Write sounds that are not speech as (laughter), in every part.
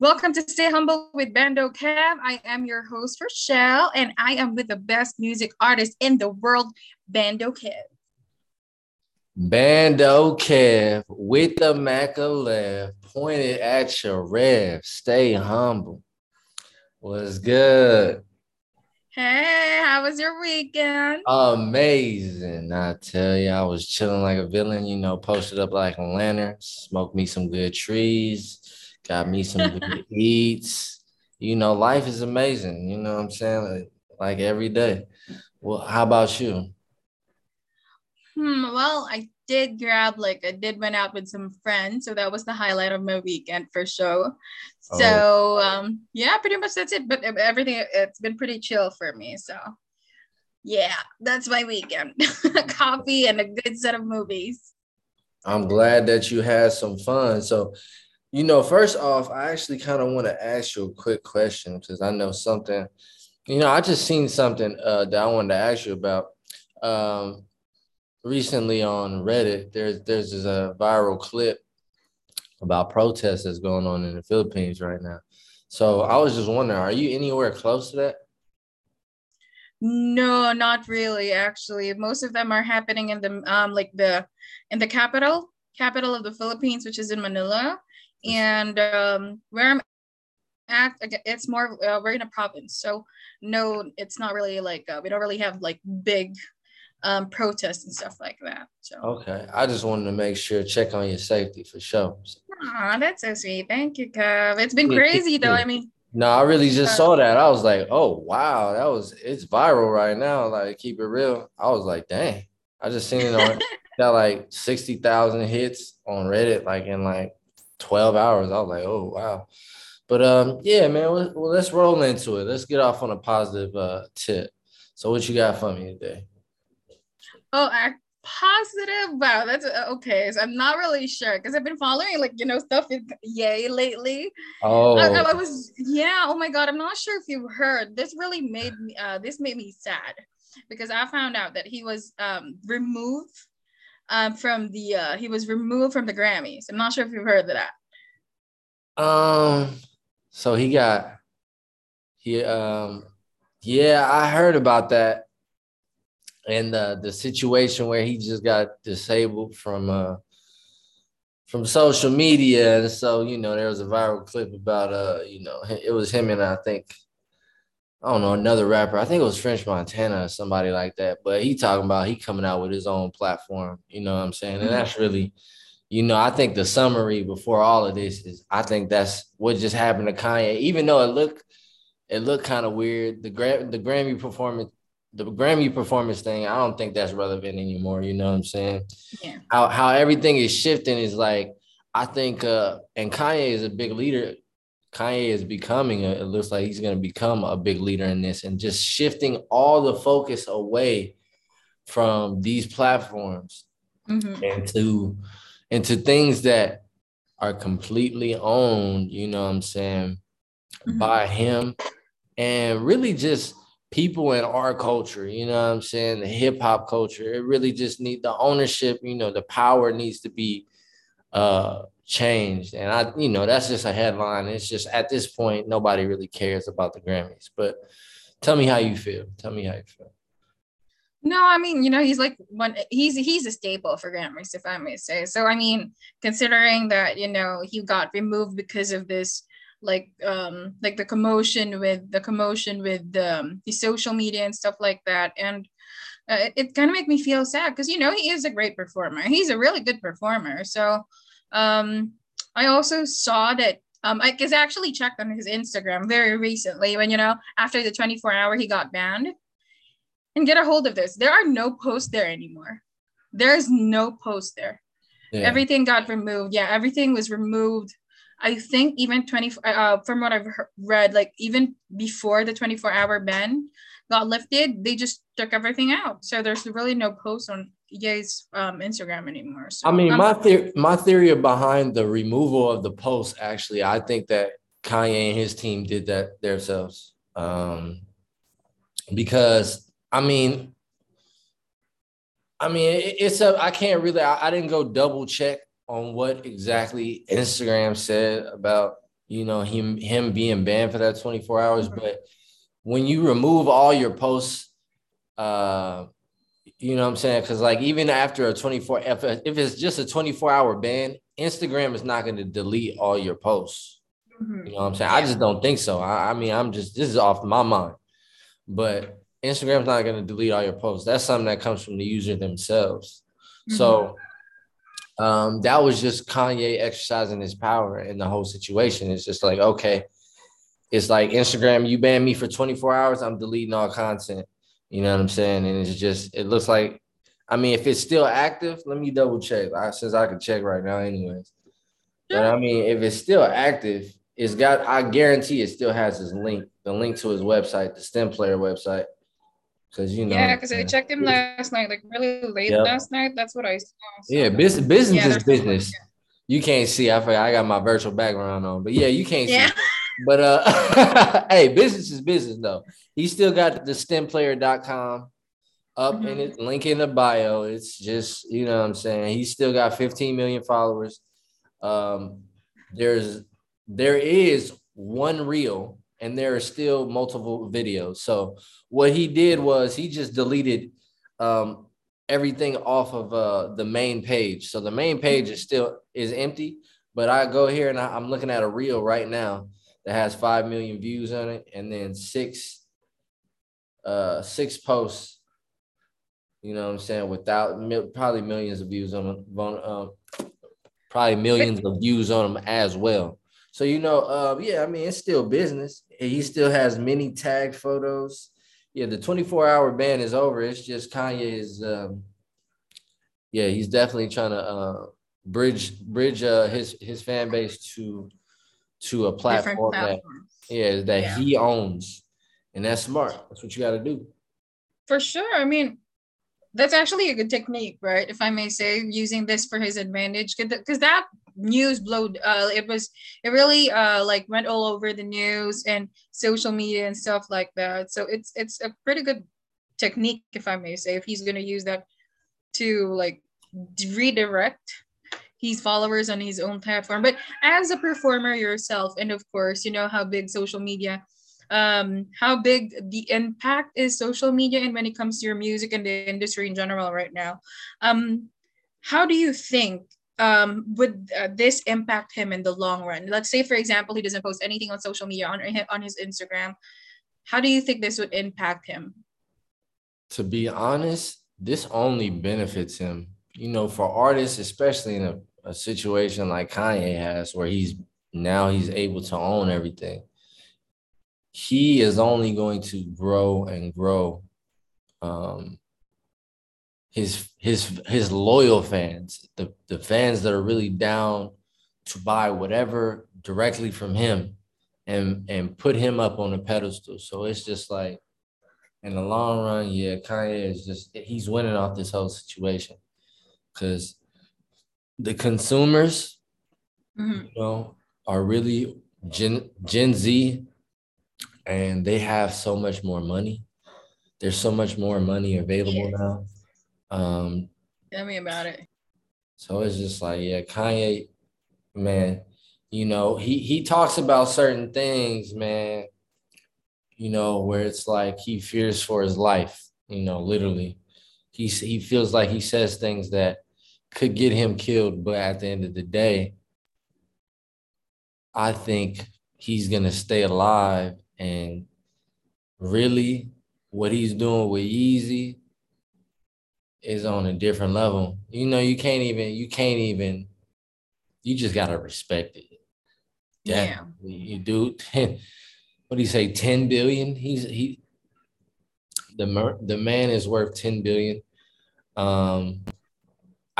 Welcome to Stay Humble with Bando Kev. I am your host, Rochelle, and I am with the best music artist in the world, Bando Kev. Bando Kev with the Mac left, pointed at your rev. Stay humble. What's good? Hey, how was your weekend? Amazing. I tell you, I was chilling like a villain, you know, posted up like a lantern, smoked me some good trees got me some good (laughs) eats. You know, life is amazing. You know what I'm saying? Like, like every day. Well, how about you? Hmm, well, I did grab like I did went out with some friends, so that was the highlight of my weekend for sure. So oh. um, yeah, pretty much that's it. But everything it's been pretty chill for me. So yeah, that's my weekend. (laughs) Coffee and a good set of movies. I'm glad that you had some fun. So you know, first off, I actually kind of want to ask you a quick question because I know something. You know, I just seen something uh, that I wanted to ask you about. Um, recently on Reddit, there's there's this a uh, viral clip about protests that's going on in the Philippines right now. So I was just wondering, are you anywhere close to that? No, not really. Actually, most of them are happening in the um like the in the capital capital of the Philippines, which is in Manila and um, where I'm at, it's more uh, we're in a province, so no, it's not really like uh, we don't really have like big um, protests and stuff like that. So okay, I just wanted to make sure check on your safety for sure. Aw, that's so sweet. Thank you, Kev. It's been crazy though. I mean. No, I really just uh, saw that. I was like, oh wow, that was it's viral right now. Like, keep it real. I was like, dang. I just seen it on (laughs) got like 60,000 hits on Reddit, like in like 12 hours. I was like, oh wow. But um, yeah, man. Well, let's roll into it. Let's get off on a positive uh tip. So, what you got for me today? Oh, I, positive. Wow, that's uh, okay. So I'm not really sure because I've been following like you know stuff in Ye lately. Oh, I, I, was yeah. Oh my god, I'm not sure if you heard. This really made me. Uh, this made me sad because I found out that he was um removed um, from the uh, he was removed from the Grammys. I'm not sure if you've heard of that. Um, so he got he um yeah, I heard about that. And the the situation where he just got disabled from uh from social media. And so, you know, there was a viral clip about uh, you know, it was him and I think I don't know, another rapper. I think it was French Montana or somebody like that. But he talking about he coming out with his own platform. You know what I'm saying? And mm-hmm. that's really, you know, I think the summary before all of this is I think that's what just happened to Kanye. Even though it looked it looked kind of weird. The Gra- the Grammy performance, the Grammy performance thing, I don't think that's relevant anymore. You know what I'm saying? Yeah. How how everything is shifting is like I think uh and Kanye is a big leader Kanye is becoming, a, it looks like he's going to become a big leader in this and just shifting all the focus away from these platforms mm-hmm. into into things that are completely owned, you know what I'm saying, mm-hmm. by him and really just people in our culture, you know what I'm saying, the hip hop culture. It really just need the ownership, you know, the power needs to be uh changed. And I, you know, that's just a headline. It's just at this point, nobody really cares about the Grammys. But tell me how you feel. Tell me how you feel. No, I mean, you know, he's like one he's he's a staple for Grammys, if I may say. So I mean, considering that, you know, he got removed because of this like um like the commotion with the commotion with um, the social media and stuff like that and uh, it, it kind of make me feel sad because you know he is a great performer he's a really good performer so um, I also saw that um, I guess actually checked on his Instagram very recently when you know after the 24 hour he got banned. And get a hold of this. There are no posts there anymore. There's no post there. Yeah. Everything got removed. Yeah, everything was removed. I think even 20 uh, from what I've read, like even before the 24 hour ban got lifted, they just took everything out. So there's really no post on Ye's um, Instagram anymore. So I mean, my theory, my theory behind the removal of the post, actually, I think that Kanye and his team did that themselves. Um, because I mean, I mean, it's a I can't really I, I didn't go double check on what exactly Instagram said about you know, him him being banned for that 24 hours. Mm-hmm. But when you remove all your posts, uh, you know what I'm saying? Because like even after a 24, if, if it's just a 24 hour ban, Instagram is not going to delete all your posts. Mm-hmm. You know what I'm saying? Yeah. I just don't think so. I, I mean, I'm just this is off my mind, but Instagram's not going to delete all your posts. That's something that comes from the user themselves. Mm-hmm. So um, that was just Kanye exercising his power in the whole situation. It's just like, okay, it's like Instagram, you ban me for 24 hours, I'm deleting all content. You know what I'm saying? And it's just, it looks like, I mean, if it's still active, let me double check I, since I can check right now, anyways. But I mean, if it's still active, it's got, I guarantee it still has his link, the link to his website, the STEM player website. Cause you know, yeah, because I checked him last night, like really late yep. last night. That's what I saw. So. Yeah, business, business yeah, is business. You can't see. I forgot I got my virtual background on, but yeah, you can't yeah. see. But uh, (laughs) hey, business is business though. He still got the stemplayer.com up mm-hmm. in his link in the bio. It's just, you know what I'm saying? He's still got 15 million followers. Um, there's there is one reel and there are still multiple videos. So what he did was he just deleted um, everything off of uh, the main page. So the main page is still is empty, but I go here and I, I'm looking at a reel right now that has five million views on it, and then six uh six posts. You know what I'm saying? Without probably millions of views on them, um, probably millions of views on them as well. So you know, uh, yeah, I mean, it's still business. He still has many tagged photos. Yeah, the 24 hour ban is over. It's just Kanye is, um, yeah, he's definitely trying to uh, bridge bridge uh, his his fan base to to a platform that yeah that yeah. he owns, and that's smart. That's what you got to do. For sure. I mean, that's actually a good technique, right? If I may say, using this for his advantage, because that news blowed uh it was it really uh like went all over the news and social media and stuff like that so it's it's a pretty good technique if i may say if he's going to use that to like redirect his followers on his own platform but as a performer yourself and of course you know how big social media um how big the impact is social media and when it comes to your music and the industry in general right now um how do you think um, would uh, this impact him in the long run? Let's say, for example, he doesn't post anything on social media on on his Instagram. How do you think this would impact him? To be honest, this only benefits him. You know, for artists, especially in a, a situation like Kanye has, where he's now he's able to own everything. He is only going to grow and grow um, his his his loyal fans, the the fans that are really down to buy whatever directly from him and and put him up on a pedestal. So it's just like in the long run, yeah, Kanye is just he's winning off this whole situation because the consumers, mm-hmm. you know, are really Gen Gen Z, and they have so much more money. There's so much more money available now um, Tell me about it. So it's just like, yeah, Kanye, man, you know, he he talks about certain things, man, you know, where it's like he fears for his life, you know, literally. He he feels like he says things that could get him killed, but at the end of the day, I think he's gonna stay alive and really what he's doing with Yeezy is on a different level. You know, you can't even, you can't even, you just gotta respect it. Yeah. You do (laughs) 10, what do you say, 10 billion? He's he the the man is worth 10 billion. Um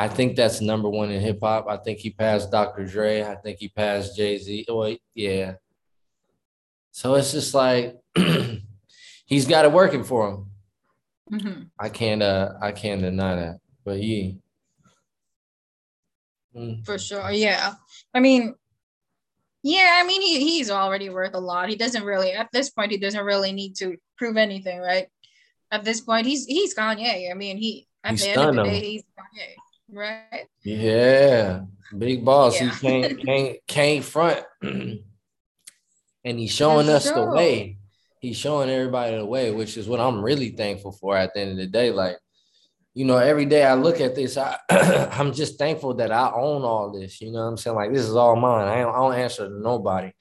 I think that's number one in hip hop. I think he passed Dr. Dre. I think he passed Jay Z. Oh, yeah. So it's just like (clears throat) he's got it working for him. Mm-hmm. I can't uh I can't deny that. But yeah. Mm. For sure. Yeah. I mean, yeah, I mean he, he's already worth a lot. He doesn't really at this point he doesn't really need to prove anything, right? At this point, he's he's Kanye. I mean, he at he's the end of the day, he's Kanye, right? Yeah. Big boss. Yeah. He can't (laughs) can't can't front. (clears throat) and he's showing us the way. He's showing everybody the way, which is what I'm really thankful for at the end of the day. Like, you know, every day I look at this, I, (clears throat) I'm just thankful that I own all this. You know what I'm saying? Like, this is all mine. I don't, I don't answer to nobody.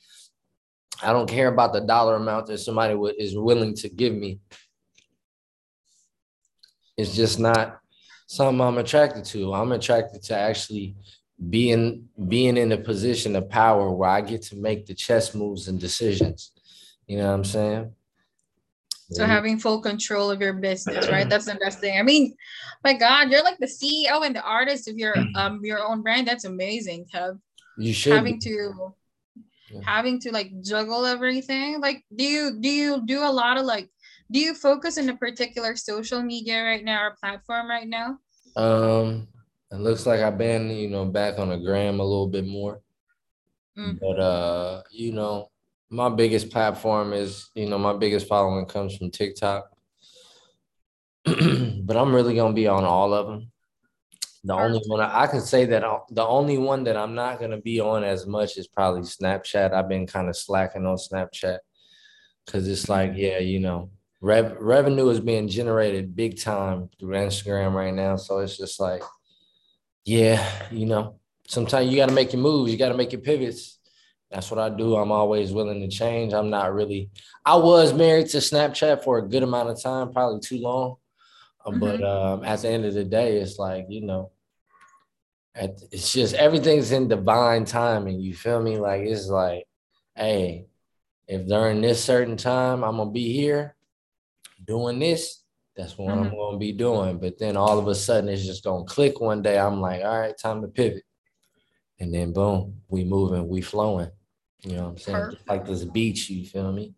I don't care about the dollar amount that somebody is willing to give me. It's just not something I'm attracted to. I'm attracted to actually being being in a position of power where I get to make the chess moves and decisions. You know what I'm saying? So having full control of your business, right? That's the best thing. I mean, my God, you're like the CEO and the artist of your um your own brand. That's amazing, Kev. You should having be. to yeah. having to like juggle everything. Like, do you do you do a lot of like do you focus in a particular social media right now or platform right now? Um, it looks like I've been, you know, back on the gram a little bit more. Mm. But uh, you know, my biggest platform is, you know, my biggest following comes from TikTok. (clears throat) but I'm really gonna be on all of them. The only one I, I can say that the only one that I'm not gonna be on as much is probably Snapchat. I've been kind of slacking on Snapchat because it's like, yeah, you know, rev- revenue is being generated big time through Instagram right now. So it's just like yeah, you know, sometimes you got to make your moves, you got to make your pivots. That's what I do. I'm always willing to change. I'm not really, I was married to Snapchat for a good amount of time, probably too long. Uh, mm-hmm. But um, at the end of the day, it's like, you know, it's just everything's in divine timing. You feel me? Like, it's like, hey, if during this certain time I'm going to be here doing this, that's what mm-hmm. I'm gonna be doing. But then all of a sudden it's just gonna click one day. I'm like, all right, time to pivot. And then boom, we moving, we flowing. You know what I'm saying? like this beach, you feel me?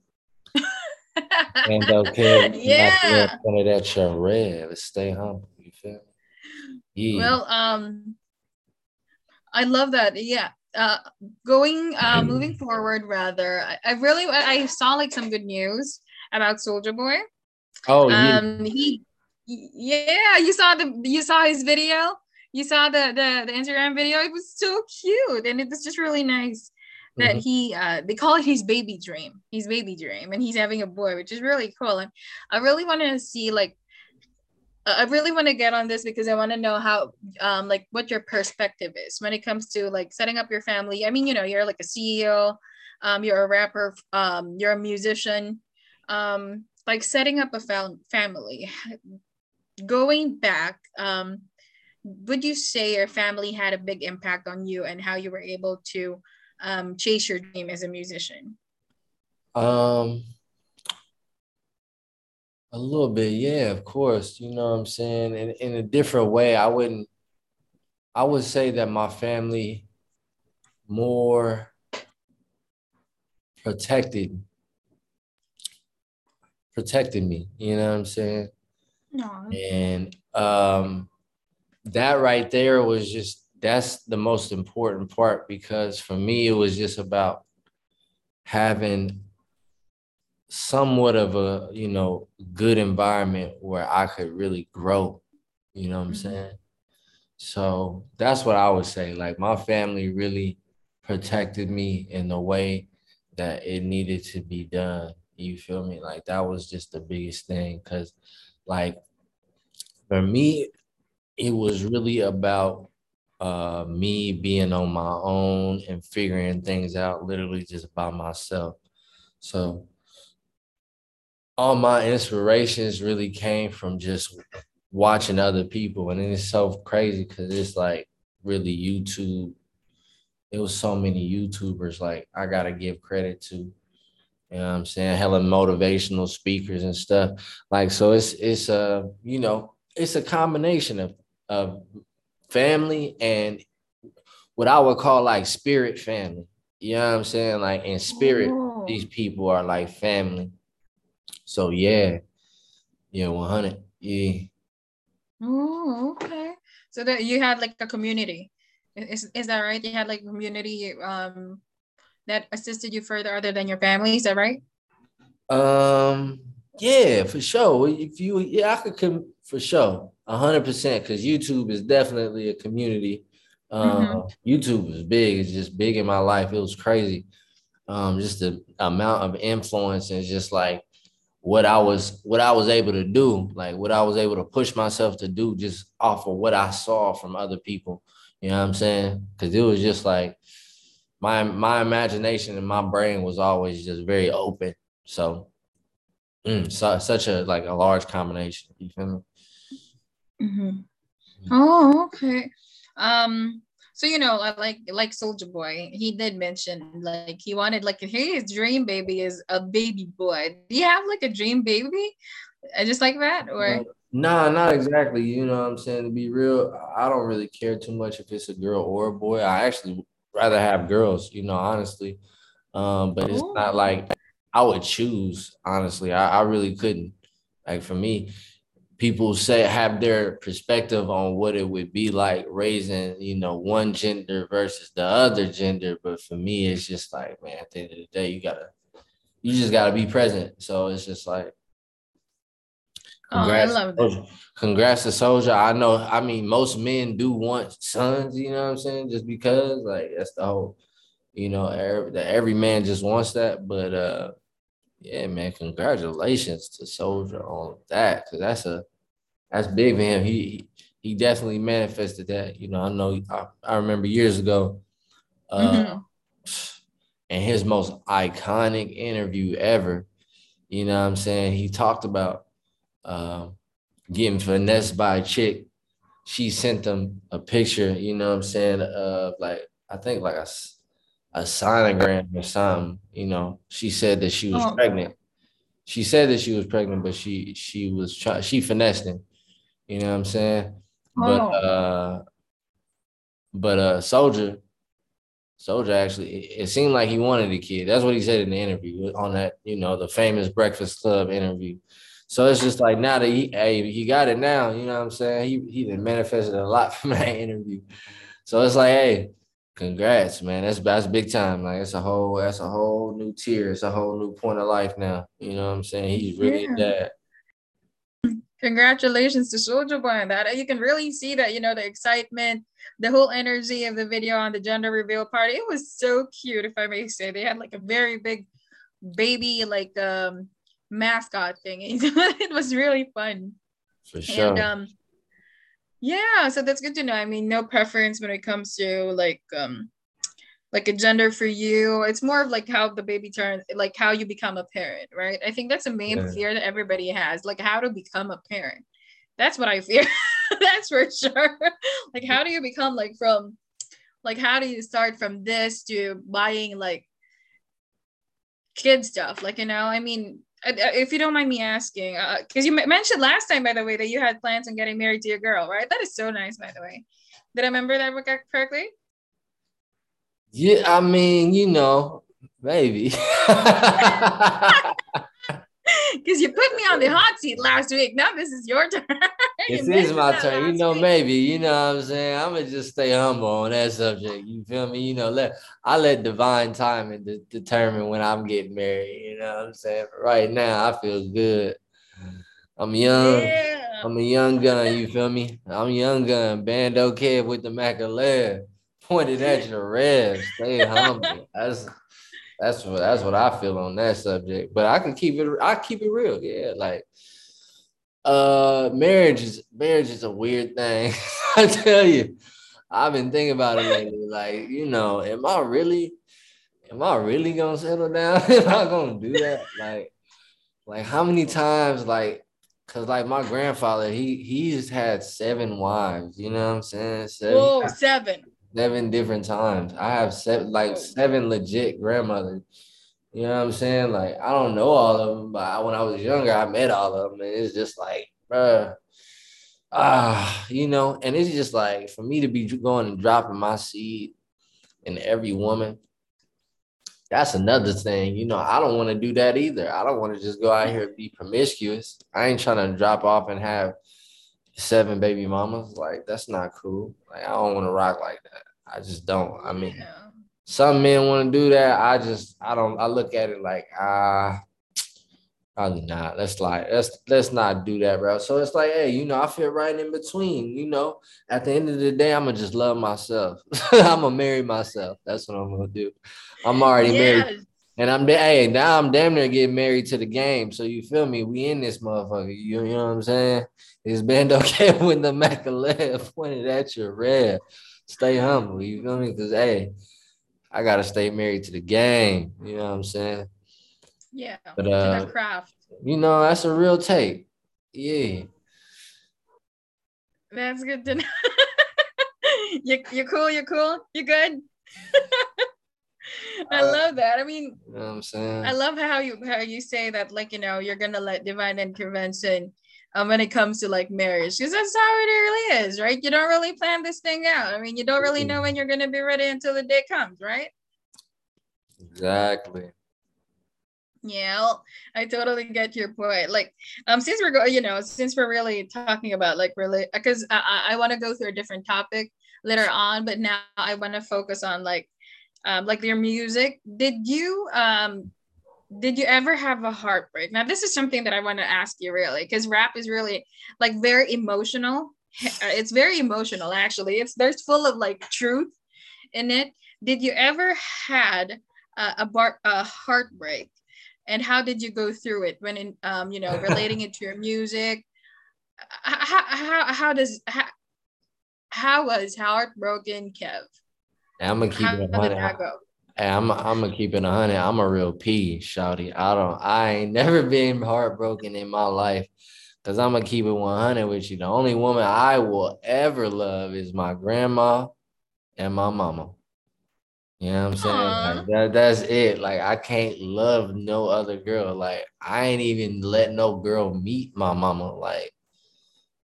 (laughs) and okay, yeah. One of that your red. Stay humble. You feel me? Yeah. Well, um, I love that. Yeah. Uh, going, uh, moving forward, rather, I, I really, I saw like some good news about Soulja Boy. Oh, um, he, yeah, you saw the, you saw his video. You saw the, the the Instagram video. It was so cute, and it was just really nice that mm-hmm. he uh they call it his baby dream his baby dream and he's having a boy which is really cool and i really want to see like i really want to get on this because i want to know how um like what your perspective is when it comes to like setting up your family i mean you know you're like a ceo um you're a rapper um you're a musician um like setting up a fam- family. Going back um would you say your family had a big impact on you and how you were able to um, chase your dream as a musician? Um a little bit yeah of course you know what i'm saying? In, in a different way i wouldn't i would say that my family more protected protected me. You know what I'm saying? No. And um, that right there was just that's the most important part because for me it was just about having somewhat of a you know good environment where I could really grow. You know what I'm mm-hmm. saying? So that's what I would say. Like my family really protected me in the way that it needed to be done. You feel me? Like that was just the biggest thing. Cause like for me, it was really about uh me being on my own and figuring things out literally just by myself. So all my inspirations really came from just watching other people. And it's so crazy because it's like really YouTube. It was so many YouTubers like I gotta give credit to you know what I'm saying? Hella motivational speakers and stuff. Like, so it's it's a, you know, it's a combination of of family and what I would call like spirit family. You know what I'm saying? Like in spirit, oh. these people are like family. So yeah. Yeah, 100. Yeah. Oh, okay. So that you had like a community. Is, is that right? You had like community um that assisted you further other than your family. Is that right? Um, yeah, for sure. If you, yeah, I could come for sure, hundred percent, because YouTube is definitely a community. Uh, mm-hmm. YouTube is big. It's just big in my life. It was crazy. um, just the amount of influence and just like what I was what I was able to do, like what I was able to push myself to do just off of what I saw from other people. You know what I'm saying? Cause it was just like my my imagination and my brain was always just very open. So, mm, so such a like a large combination. You feel me? Mm-hmm. Oh, okay. Um, so you know, like like Soulja Boy, he did mention like he wanted like his dream baby is a baby boy. Do you have like a dream baby, uh, just like that, or? Nah, not exactly. You know what I'm saying? To be real, I don't really care too much if it's a girl or a boy. I actually rather have girls, you know, honestly. Um, but it's not like I would choose, honestly. I, I really couldn't. Like for me, people say have their perspective on what it would be like raising, you know, one gender versus the other gender. But for me, it's just like, man, at the end of the day, you gotta, you just gotta be present. So it's just like, congrats, oh, I love that. congrats to Soulja. I know, I mean, most men do want sons. You know what I'm saying? Just because, like, that's the whole, you know, every, every man just wants that. But uh, yeah, man, congratulations to Soulja on that because that's a that's big for him. He he definitely manifested that. You know, I know I, I remember years ago, uh, mm-hmm. and his most iconic interview ever. You know what I'm saying? He talked about uh, getting finessed by a chick. She sent him a picture, you know what I'm saying, of like, I think like a, a sonogram or something. You know, she said that she was oh. pregnant. She said that she was pregnant, but she she was try she finessed him. You know what I'm saying? Oh. But uh but uh Soulja Soulja actually it, it seemed like he wanted a kid. That's what he said in the interview on that, you know, the famous Breakfast Club interview. So it's just like now that he hey, he got it now, you know what I'm saying? He he done manifested a lot (laughs) from that interview. So it's like, hey, congrats, man. That's that's big time. Like it's a whole that's a whole new tier. It's a whole new point of life now. You know what I'm saying? He's really yeah. dad congratulations to Soulja Boy on that. You can really see that, you know, the excitement, the whole energy of the video on the gender reveal party. It was so cute, if I may say. They had like a very big baby, like um mascot thing. (laughs) it was really fun. For sure. And um yeah, so that's good to know. I mean, no preference when it comes to like um like a gender for you. It's more of like how the baby turns, like how you become a parent, right? I think that's a main yeah. fear that everybody has, like how to become a parent. That's what I fear. (laughs) that's for sure. like how do you become like from like how do you start from this to buying like kid stuff? Like, you know, I mean, if you don't mind me asking, because uh, you mentioned last time, by the way, that you had plans on getting married to your girl, right? That is so nice, by the way. Did I remember that correctly? Yeah, I mean, you know, maybe. (laughs) (laughs) (laughs) Because you put me on the (laughs) hot seat last week. Now this is your (laughs) turn. this is my turn. You know, week. maybe. You know what I'm saying? I'm gonna just stay humble on that subject. You feel me? You know, let I let divine timing de- determine when I'm getting married. You know what I'm saying? Right now, I feel good. I'm young. Yeah. I'm a young gun. You feel me? I'm a young gun. Bando kid with the Mac pointed at your ribs. Stay humble. That's that's what that's what I feel on that subject. But I can keep it. I keep it real. Yeah, like uh, marriage is marriage is a weird thing. (laughs) I tell you, I've been thinking about it lately. Like, you know, am I really, am I really gonna settle down? (laughs) am I gonna do that? Like, like how many times? Like, cause like my grandfather, he he's had seven wives. You know what I'm saying? Seven. Whoa, seven seven different times. I have seven, like seven legit grandmothers. You know what I'm saying? Like I don't know all of them, but when I was younger, I met all of them, and it's just like, bruh, ah, you know. And it's just like for me to be going and dropping my seed in every woman. That's another thing, you know. I don't want to do that either. I don't want to just go out here and be promiscuous. I ain't trying to drop off and have seven baby mamas. Like that's not cool. Like I don't want to rock like that. I just don't. I mean, yeah. some men want to do that. I just I don't. I look at it like ah. Probably not. Let's like let's let's not do that, bro. So it's like, hey, you know, I feel right in between. You know, at the end of the day, I'm gonna just love myself. (laughs) I'm gonna marry myself. That's what I'm gonna do. I'm already yeah. married. And I'm hey, now I'm damn near getting married to the game. So you feel me? We in this motherfucker. You, you know what I'm saying? Is band okay (laughs) when the Mac pointed at your red? Stay humble. You feel me? Because hey, I gotta stay married to the game. You know what I'm saying? Yeah. But uh, craft. You know, that's a real take. Yeah. That's good to know. (laughs) you you cool, you cool, you good? (laughs) I uh, love that. I mean, you know what I'm saying? I love how you how you say that, like, you know, you're gonna let divine intervention um, when it comes to like marriage, because that's how it really is, right? You don't really plan this thing out. I mean, you don't really know when you're gonna be ready until the day comes, right? Exactly. Yeah, I totally get your point. Like, um, since we're going, you know, since we're really talking about like really, because I I want to go through a different topic later on, but now I want to focus on like um, like your music. Did you um, did you ever have a heartbreak? Now, this is something that I want to ask you really, because rap is really like very emotional. It's very emotional, actually. It's there's full of like truth in it. Did you ever had a, a bar a heartbreak, and how did you go through it when in um, you know relating it to your music? How how, how does how, how was heartbroken Kev? I'm gonna keep it hundred. Hey, I'm I'm gonna keep it a hundred. I'm a real P, shouty. I don't. I ain't (laughs) never been heartbroken in my life, cause I'm gonna keep it 100 with you. The only woman I will ever love is my grandma and my mama. You know what I'm saying? Like that, that's it. Like I can't love no other girl. Like I ain't even let no girl meet my mama. Like,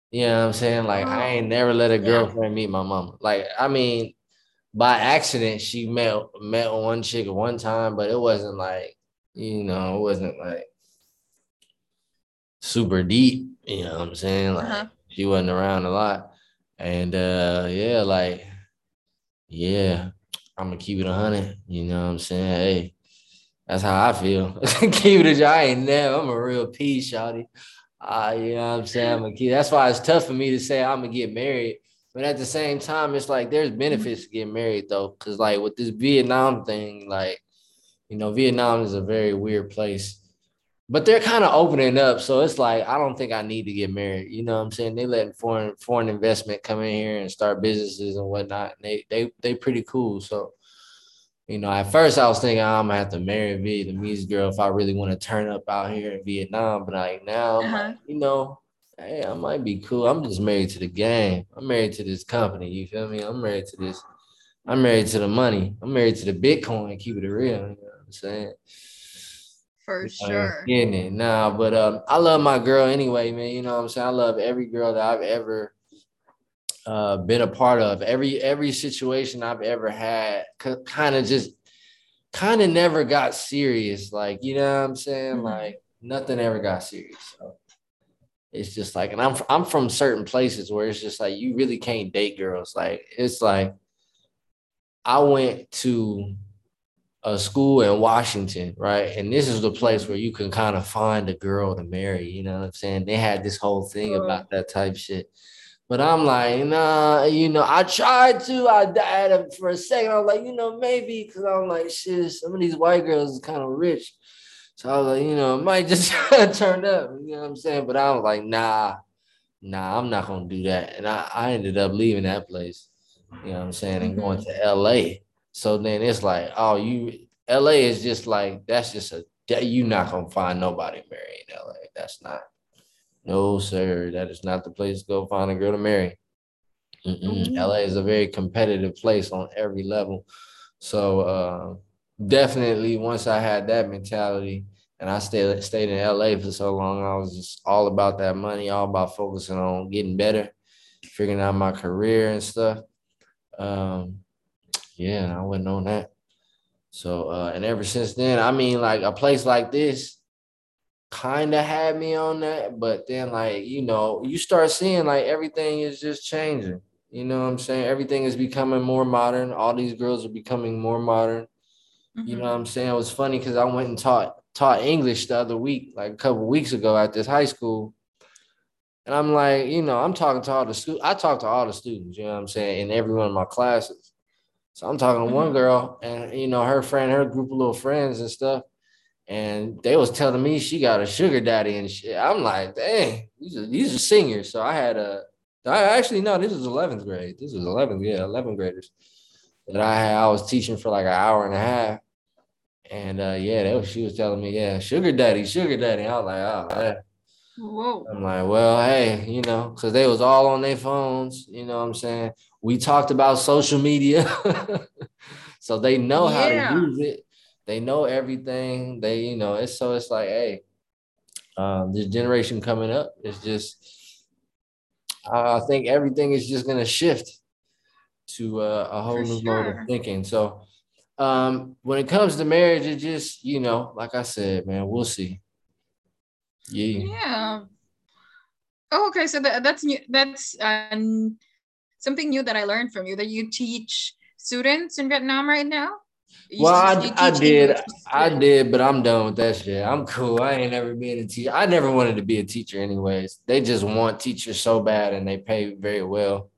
you know what I'm saying? Like I ain't never let a girlfriend meet my mama. Like, I mean, by accident she met met one chick at one time, but it wasn't like you know, it wasn't like super deep. You know what I'm saying? Like uh-huh. she wasn't around a lot, and uh yeah, like yeah, I'm gonna keep it a hundred. You know what I'm saying? Hey, that's how I feel. (laughs) keep it a I ain't never. I'm a real piece, shawty. Uh, you know what I'm saying? I'm gonna keep. That's why it's tough for me to say I'm gonna get married but at the same time, it's like there's benefits to getting married though, because like with this Vietnam thing, like you know, Vietnam is a very weird place. But they're kind of opening up, so it's like I don't think I need to get married. You know what I'm saying? They letting foreign foreign investment come in here and start businesses and whatnot. And they they they pretty cool. So, you know, at first I was thinking oh, I'm gonna have to marry a Vietnamese girl if I really want to turn up out here in Vietnam. But like now, uh-huh. like, you know, hey, I might be cool. I'm just married to the game. I'm married to this company. You feel me? I'm married to this. I'm married to the money. I'm married to the Bitcoin. Keep it real. You know what I'm saying? For sure. Getting it now, but um, I love my girl anyway, man. You know what I'm saying? I love every girl that I've ever uh, been a part of. Every every situation I've ever had, kind of just kind of never got serious. Like you know what I'm saying? Mm-hmm. Like nothing ever got serious. So it's just like, and I'm I'm from certain places where it's just like you really can't date girls. Like it's like I went to a school in Washington, right? And this is the place where you can kind of find a girl to marry. You know what I'm saying? They had this whole thing about that type shit. But I'm like, nah, you know, I tried to. I died for a second. I was like, you know, maybe because I'm like, shit, some of these white girls is kind of rich. So I was like, you know, it might just (laughs) turn up, you know what I'm saying? But I was like, nah, nah, I'm not gonna do that. And I, I ended up leaving that place, you know what I'm saying, and going mm-hmm. to LA. So then it's like, oh, you LA is just like that's just a that you not gonna find nobody marrying LA. That's not no sir. That is not the place to go find a girl to marry. Mm-hmm. LA is a very competitive place on every level. So uh definitely once I had that mentality and I stayed stayed in LA for so long, I was just all about that money, all about focusing on getting better, figuring out my career and stuff. Um, yeah, I went on that. So uh, and ever since then, I mean, like a place like this kind of had me on that, but then like you know, you start seeing like everything is just changing. You know what I'm saying? Everything is becoming more modern. All these girls are becoming more modern. Mm-hmm. You know what I'm saying? It was funny because I went and taught taught English the other week, like a couple weeks ago at this high school. And I'm like, you know, I'm talking to all the students. I talk to all the students, you know what I'm saying, in every one of my classes. So I'm talking to Mm-hmm. one girl, and you know her friend, her group of little friends and stuff, and they was telling me she got a sugar daddy and shit. I'm like, dang, these are these are seniors. So I had a, I actually no, this was 11th grade. This was 11th, yeah, 11th graders that I had. I was teaching for like an hour and a half, and uh, yeah, that was, she was telling me, yeah, sugar daddy, sugar daddy. I was like, oh. Whoa. I'm like, well, hey, you know, because they was all on their phones, you know what I'm saying? We talked about social media. (laughs) so they know how Yeah. to use it. They know everything. They, you know, it's so it's like, hey, um, this generation coming up is just I think everything is just gonna shift to uh, a whole For new mode of thinking. So um, when it comes to marriage, it just, you know, like I said, man, we'll see. Yeah. Yeah. Oh, okay. So that, that's new. That's um, something new that I learned from you that you teach students in Vietnam right now. You- Well, I, I did, I did, but I'm done with that shit. I'm cool. I ain't never been a teacher. I never wanted to be a teacher, anyways. They just want teachers so bad, and they pay very well.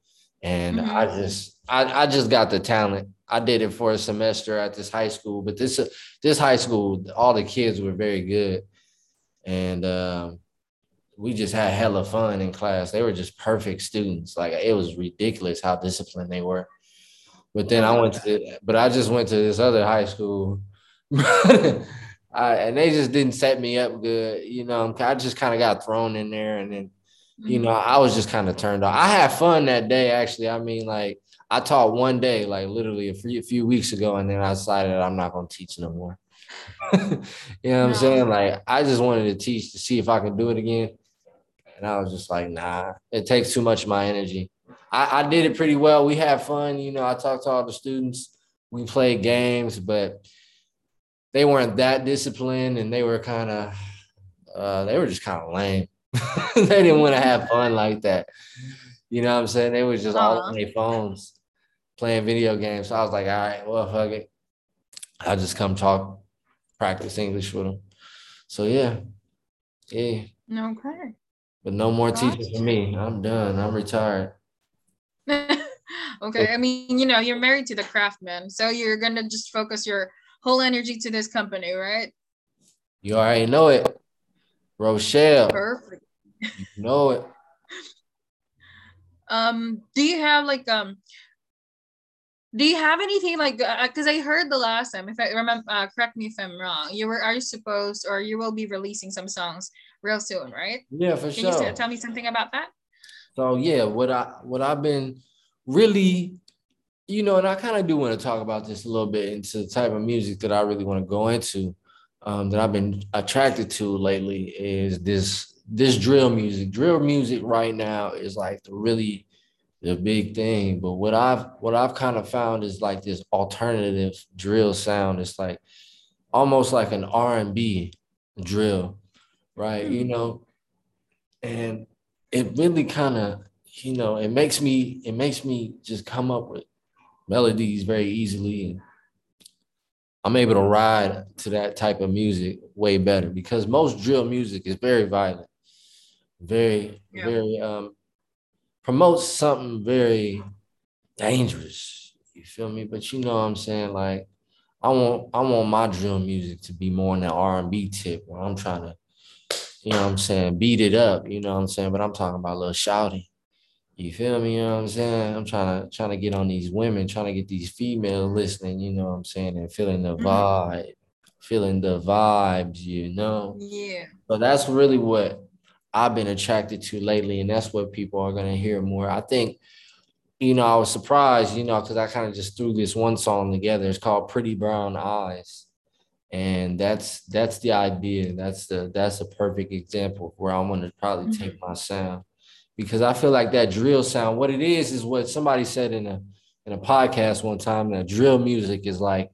And I Mhm. just, I, I just got the talent. I did it for a semester at this high school, but this, this high school, all the kids were very good, and um, we just had hella fun in class. They were just perfect students. Like it was ridiculous how disciplined they were. But then I went to, but I just went to this other high school, (laughs) I, and they just didn't set me up good. You know, I just kind of got thrown in there, and then you know, I was just kind of turned off. I had fun that day, actually. I mean, like I taught one day, like literally a few, a few weeks ago, and then I decided I'm not going to teach no more. (laughs) you know what I'm saying? Like I just wanted to teach to see if I could do it again, and I was just like, nah, it takes too much of my energy. I, I did it pretty well. We had fun, you know. I talked to all the students. We played games, but they weren't that disciplined, and they were kind of, uh, they were just kind of lame. (laughs) they didn't want to have fun like that. You know what I'm saying? They was just all on their phones playing video games. So I was like, all right, well, fuck it. I'll just come talk, practice English with them. So yeah, yeah. Okay. But no more teaching for me. I'm done. I'm retired. (laughs) okay. I mean, you know, you're married to the craftsman, so you're gonna just focus your whole energy to this company, right? You already know it. Rochelle, Perfect. you know it. (laughs) Um, do you have like um do you have anything like because I heard the last time, if I remember uh, correct me if I'm wrong, you were are you supposed or you will be releasing some songs real soon, right? Yeah, for sure. Can you sure. s- tell me something about that? So yeah, what I what I've been really, you know, and I kind of do want to talk about this a little bit into the type of music that I really want to go into, um, that I've been attracted to lately is this this drill music. Drill music right now is like the really the big thing. But what I've what I've kind of found is like this alternative drill sound. It's like almost like an R and B drill, right? You Hmm. know, and it really kind of you know it makes me it makes me just come up with melodies very easily and i'm able to ride to that type of music way better because most drill music is very violent very Yeah. very um promotes something very dangerous you feel me but you know what i'm saying like i want i want my drill music to be more on that r&b tip where i'm trying to you know what I'm saying, beat it up, you know what I'm saying? But I'm talking about a little shouting. You feel me? You know what I'm saying? I'm trying to trying to get on these women, trying to get these females listening, you know what I'm saying, and feeling the Mhm. vibe, feeling the vibes, you know. Yeah. So that's really what I've been attracted to lately, and that's what people are gonna hear more. I think, you know, I was surprised, you know, because I kind of just threw this one song together. It's called Pretty Brown Eyes and that's that's the idea that's the that's a perfect example where i want to probably Mhm. take my sound because i feel like that drill sound what it is is what somebody said in a in a podcast one time that drill music is like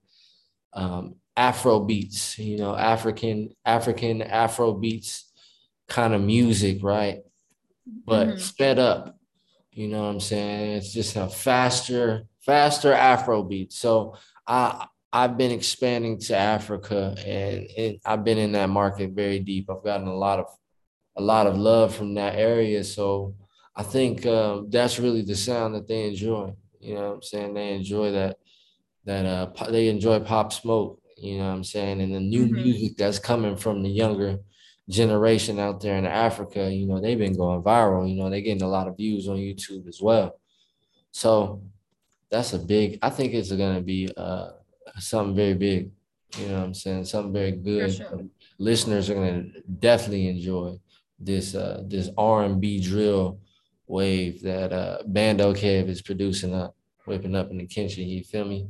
um afro beats you know african african afro beats kind of music right but Mhm. sped up you know what i'm saying it's just a faster faster afro beat so i I've been expanding to Africa and, and I've been in that market very deep. I've gotten a lot of a lot of love from that area. So I think um, that's really the sound that they enjoy. You know what I'm saying? They enjoy that that uh they enjoy pop smoke, you know what I'm saying? And the new mm-hmm. music that's coming from the younger generation out there in Africa, you know, they've been going viral, you know, they're getting a lot of views on YouTube as well. So that's a big, I think it's gonna be uh something very big. You know what I'm saying? Something very good. Sure. Listeners are gonna definitely enjoy this uh this R&B drill wave that uh Bando Kev is producing up, whipping up in the kitchen. You feel me?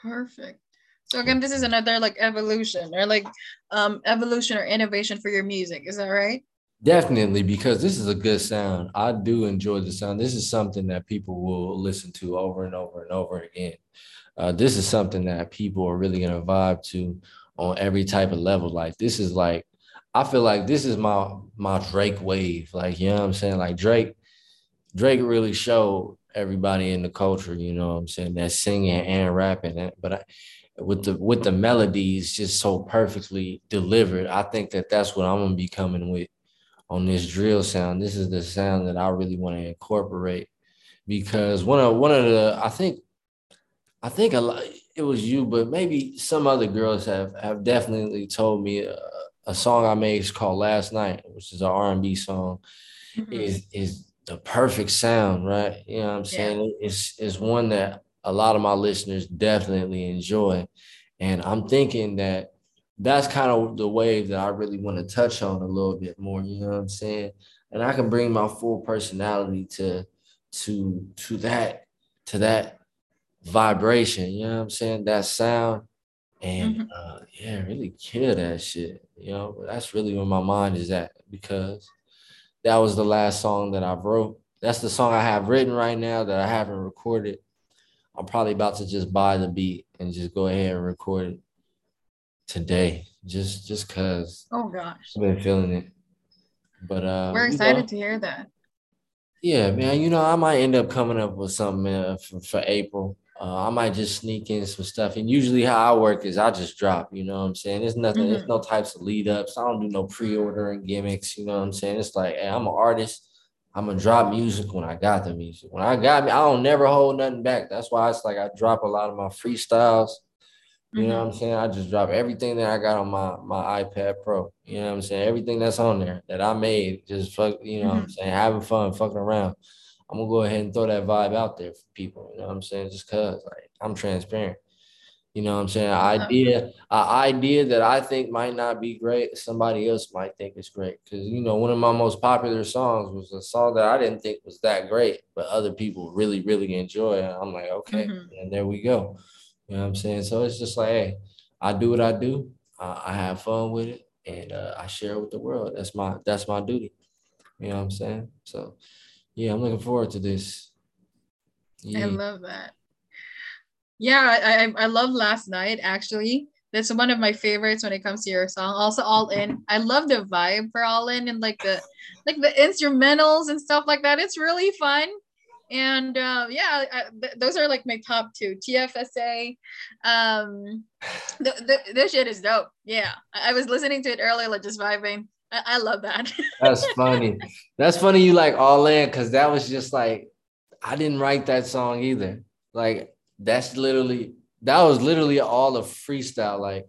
Perfect. So again, this is another like evolution or like um evolution or innovation for your music. Is that right? Definitely, because this is a good sound. I do enjoy the sound. This is something that people will listen to over and over and over again. Uh, this is something that people are really gonna vibe to on every type of level. Like this is like, I feel like this is my my Drake wave. Like you know what I'm saying. Like Drake, Drake really showed everybody in the culture. You know what I'm saying. That singing and rapping. But I, with the with the melodies just so perfectly delivered. I think that that's what I'm gonna be coming with on this drill sound. This is the sound that I really want to incorporate because one of one of the I think I think a lot it was you, but maybe some other girls have have definitely told me a, a song I made is called Last Night, which is an R&B song, mm-hmm. is is the perfect sound, right? You know what I'm saying? Yeah. It's it's one that a lot of my listeners definitely enjoy. And I'm thinking that that's kind of the wave that I really want to touch on a little bit more. You know what I'm saying? And I can bring my full personality to to to that to that vibration. You know what I'm saying? That sound. And mm-hmm. uh, yeah, really kill that shit. You know, that's really where my mind is at because that was the last song that I wrote. That's the song I have written right now that I haven't recorded. I'm probably about to just buy the beat and just go ahead and record it today. Just just cause oh gosh. I've been feeling it. But uh we're excited you know, to hear that. Yeah, man. You know, I might end up coming up with something uh, for, for April. Uh, I might just sneak in some stuff. And usually how I work is I just drop, you know what I'm saying? There's nothing, mm-hmm. there's no types of lead ups. I don't do no pre-ordering gimmicks, you know what I'm saying? It's like, hey, I'm an artist. I'm gonna drop music when I got the music. When I got me, I don't never hold nothing back. That's why it's like I drop a lot of my freestyles. You mm-hmm. know what I'm saying? I just drop everything that I got on my my iPad Pro. You know what I'm saying? Everything that's on there that I made, just fuck, you know mm-hmm. what I'm mm-hmm. saying, having fun, fucking around. I'm gonna go ahead and throw that vibe out there for people. You know what I'm saying? Just cause like I'm transparent. You know what I'm saying? An idea, an idea that I think might not be great, somebody else might think it's great. Because you know, one of my most popular songs was a song that I didn't think was that great, but other people really, really enjoy. And I'm like, okay, mm-hmm. and there we go. You know what I'm saying? So it's just like, hey, I do what I do. Uh, I have fun with it, and uh, I share it with the world. That's my that's my duty. You know what I'm saying? So, yeah, I'm looking forward to this. Yeah. I love that. Yeah, I, I love Last Night actually. That's one of my favorites when it comes to your song. Also, All In. I love the vibe for All In and like the like the instrumentals and stuff like that. It's really fun. And uh, yeah, I, th- those are like my top two. TFSA. Um, the, this shit is dope. Yeah, I, I was listening to it earlier, like just vibing. I, I love that. (laughs) That's funny. That's funny. You like All In because that was just like I didn't write that song either. Like that's literally that was literally all a freestyle like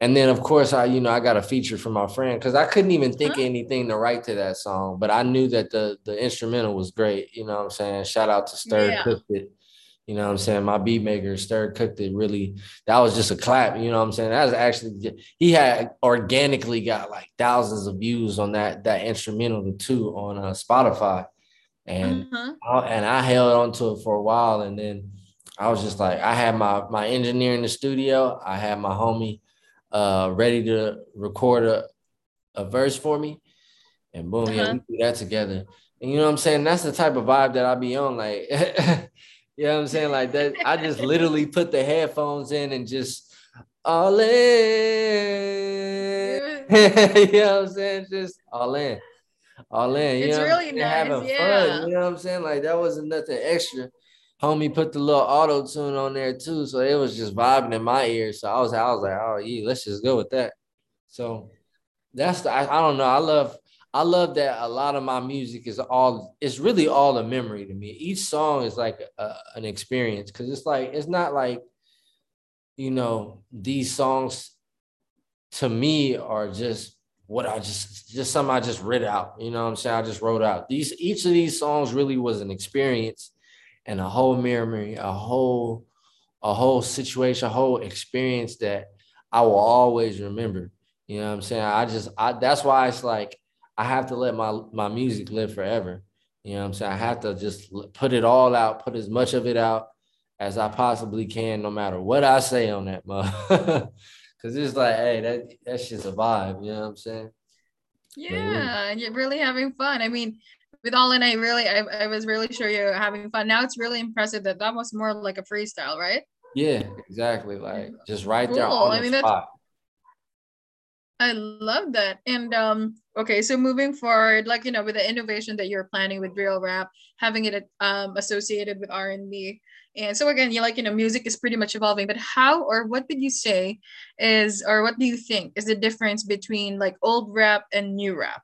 and then of course i you know i got a feature from my friend because i couldn't even think huh? of anything to write to that song but i knew that the the instrumental was great you know what i'm saying shout out to stir yeah. cooked it you know what i'm saying my beat maker stir cooked it really that was just a clap you know what i'm saying that was actually he had organically got like thousands of views on that that instrumental too on uh, spotify and uh-huh. I, and i held on to it for a while and then I was just like, I had my my engineer in the studio. I had my homie uh, ready to record a, a verse for me. And boom, uh-huh. yeah, we do that together. And you know what I'm saying? That's the type of vibe that I be on. Like, (laughs) you know what I'm saying? Like that, I just literally put the headphones in and just all in. (laughs) you know what I'm saying? Just all in. All in. You it's know really nice. Having yeah. fun. You know what I'm saying? Like that wasn't nothing extra homie put the little auto tune on there too, so it was just vibing in my ear. So I was, I was like, oh yeah, let's just go with that. So that's the, I, I don't know. I love, I love that a lot of my music is all it's really all a memory to me. Each song is like a, an experience because it's like it's not like you know these songs to me are just what I just just something I just read out. You know what I'm saying? I just wrote out. These each of these songs really was an experience and a whole memory, a whole a whole situation, a whole experience that I will always remember. You know what I'm saying? I just I that's why it's like I have to let my my music live forever. You know what I'm saying? I have to just put it all out, put as much of it out as I possibly can, no matter what I say on that mug. (laughs) Cause it's like, hey, that that shit's a vibe, you know what I'm saying? Yeah, you're really having fun. I mean, with all in, I really, I, I was really sure you're having fun. Now it's really impressive that that was more like a freestyle, right? Yeah, exactly. Like just right cool. there on I mean, the spot. I love that. And um, okay, so moving forward, like you know, with the innovation that you're planning with real rap, having it um associated with R and B, and so again, you like you know, music is pretty much evolving. But how or what would you say is, or what do you think is the difference between like old rap and new rap?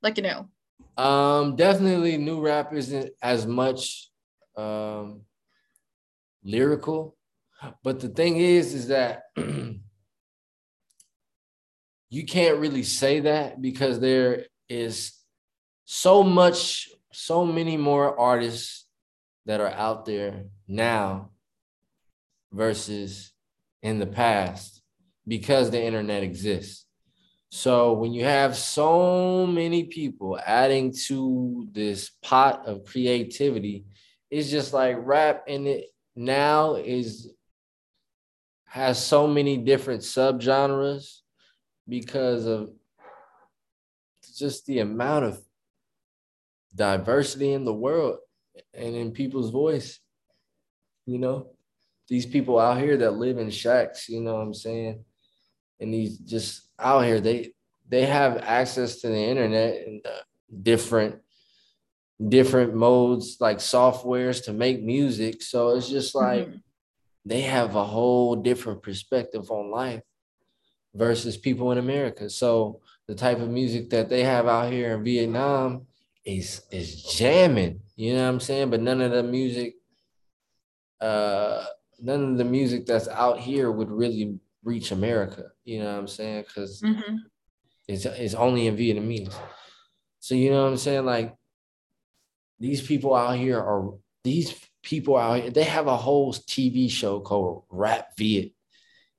Like you know. Um, definitely, new rap isn't as much um lyrical, but the thing is, is that. (clears throat) you can't really say that because there is so much, so many more artists that are out there now versus in the past because the internet exists. So when you have so many people adding to this pot of creativity, it's just like rap in it now is has so many different subgenres because of just the amount of diversity in the world and in people's voice. You know, these people out here that live in shacks, you know what I'm saying? And these just out here, they they have access to the internet and different different modes like softwares to make music. So it's just like mm-hmm. they have a whole different perspective on life versus people in America. So the type of music that they have out here in Vietnam is is jamming, you know what I'm saying? But none of the music, uh, none of the music that's out here would really reach America, you know what I'm saying? Because mm-hmm. it's it's only in Vietnamese. So you know what I'm saying? Like these people out here are these people out here, they have a whole TV show called Rap Viet.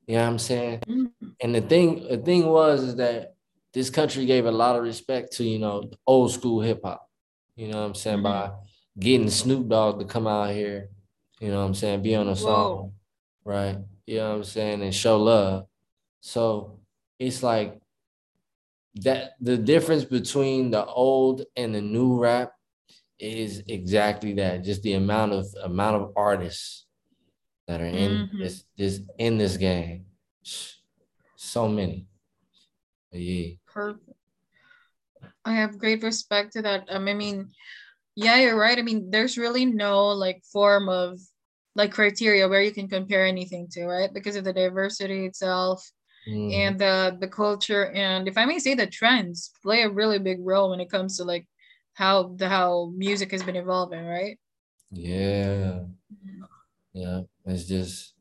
You know what I'm saying? Mm-hmm. And the thing, the thing was is that this country gave a lot of respect to, you know, old school hip hop. You know what I'm saying? Mm-hmm. By getting Snoop Dogg to come out here, you know what I'm saying, be on a song, Whoa. right? You know what I'm saying, and show love. So it's like that the difference between the old and the new rap is exactly that, just the amount of amount of artists that are in mm-hmm. this this in this game. So many. Yeah. Perfect. I have great respect to that. Um, I mean, yeah, you're right. I mean, there's really no like form of like criteria where you can compare anything to, right? Because of the diversity itself mm. and the the culture and if I may say the trends play a really big role when it comes to like how the how music has been evolving, right? Yeah. Yeah. It's just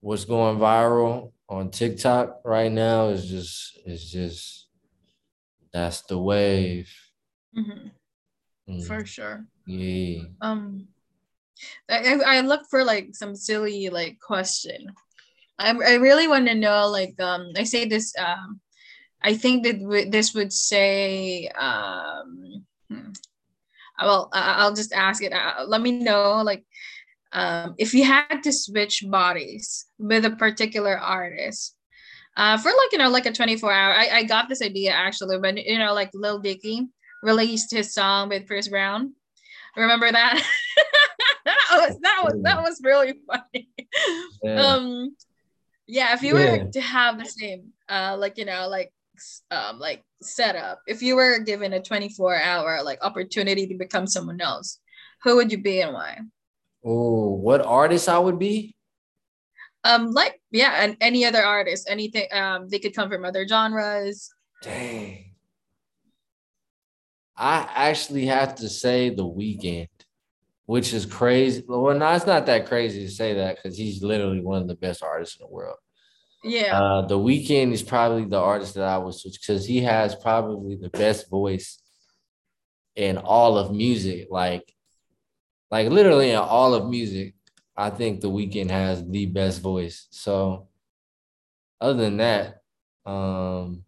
what's going viral on TikTok right now is just is just that's the wave. Mm-hmm. Mm. For sure. Yeah. Um, I I look for like some silly like question. I'm I really want to know like um I say this um I think that w- this would say um hmm, well I'll just ask it. Uh, let me know like um, if you had to switch bodies with a particular artist uh, for like you know like a 24 hour I, I got this idea actually but you know like lil dicky released his song with chris brown remember that (laughs) was that was that was really funny (laughs) yeah. um yeah if you yeah. were to have the same uh like you know like um like setup if you were given a 24 hour like opportunity to become someone else who would you be and why Oh, what artist I would be? Um, like yeah, and any other artist, anything. Um, they could come from other genres. Dang. I actually have to say the Weeknd, which is crazy. Well, no, it's not that crazy to say that because he's literally one of the best artists in the world. Yeah. Uh, the Weeknd is probably the artist that I would switch because he has probably the best voice in all of music. Like, like literally in all of music, I think the Weeknd has the best voice. So, other than that, um,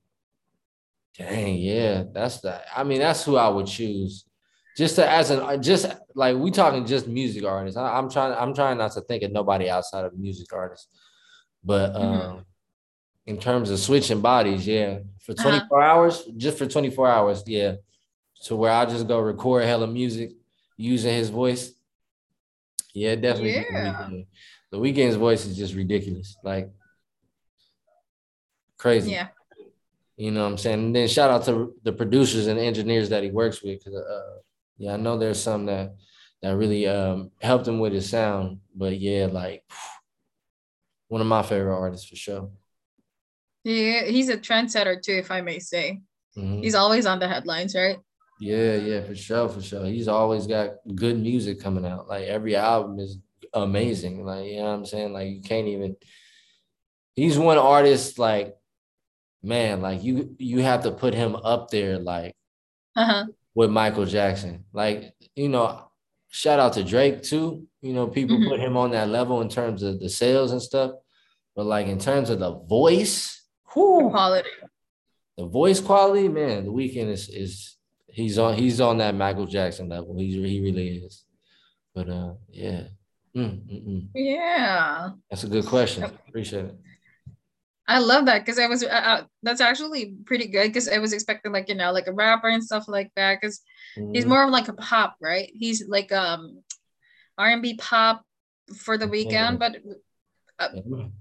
dang, yeah, that's that. I mean, that's who I would choose. Just to, as an just like we talking just music artists. I, am trying. I'm trying not to think of nobody outside of music artists. But mm-hmm. um, mm-hmm. in terms of switching bodies, yeah, for uh-huh. 24 uh-huh. hours, just for 24 hours, yeah. So where I just go record hella music using his voice. Yeah, definitely. Yeah. The, Weeknd's voice is just ridiculous, like crazy. Yeah. You know what I'm saying? And then shout out to the producers and engineers that he works with, because uh, yeah, I know there's some that that really um, helped him with his sound. But yeah, like (sighs) one of my favorite artists for sure. Yeah, he's a trendsetter too, if I may say. Mm-hmm. He's always on the headlines, right? Yeah, yeah, for sure, for sure. He's always got good music coming out. Like every album is amazing. Like, you know what I'm saying? Like you can't even he's one artist like man, like you you have to put him up there like uh-huh. With Michael Jackson. Like, you know, shout out to Drake too. You know, people mm-hmm. put him on that level in terms of the sales and stuff. But like in terms of the voice, whew, quality. The voice quality, man, the Weeknd is is he's on he's on that Michael Jackson level. He's he really is. But uh yeah. Mm, mm, mm. Yeah. That's a good question. Appreciate it. I love that because I was uh, uh, that's actually pretty good because I was expecting like you know like a rapper and stuff like that because mm. he's more of like a pop right he's like um R and B pop for the Weeknd but uh,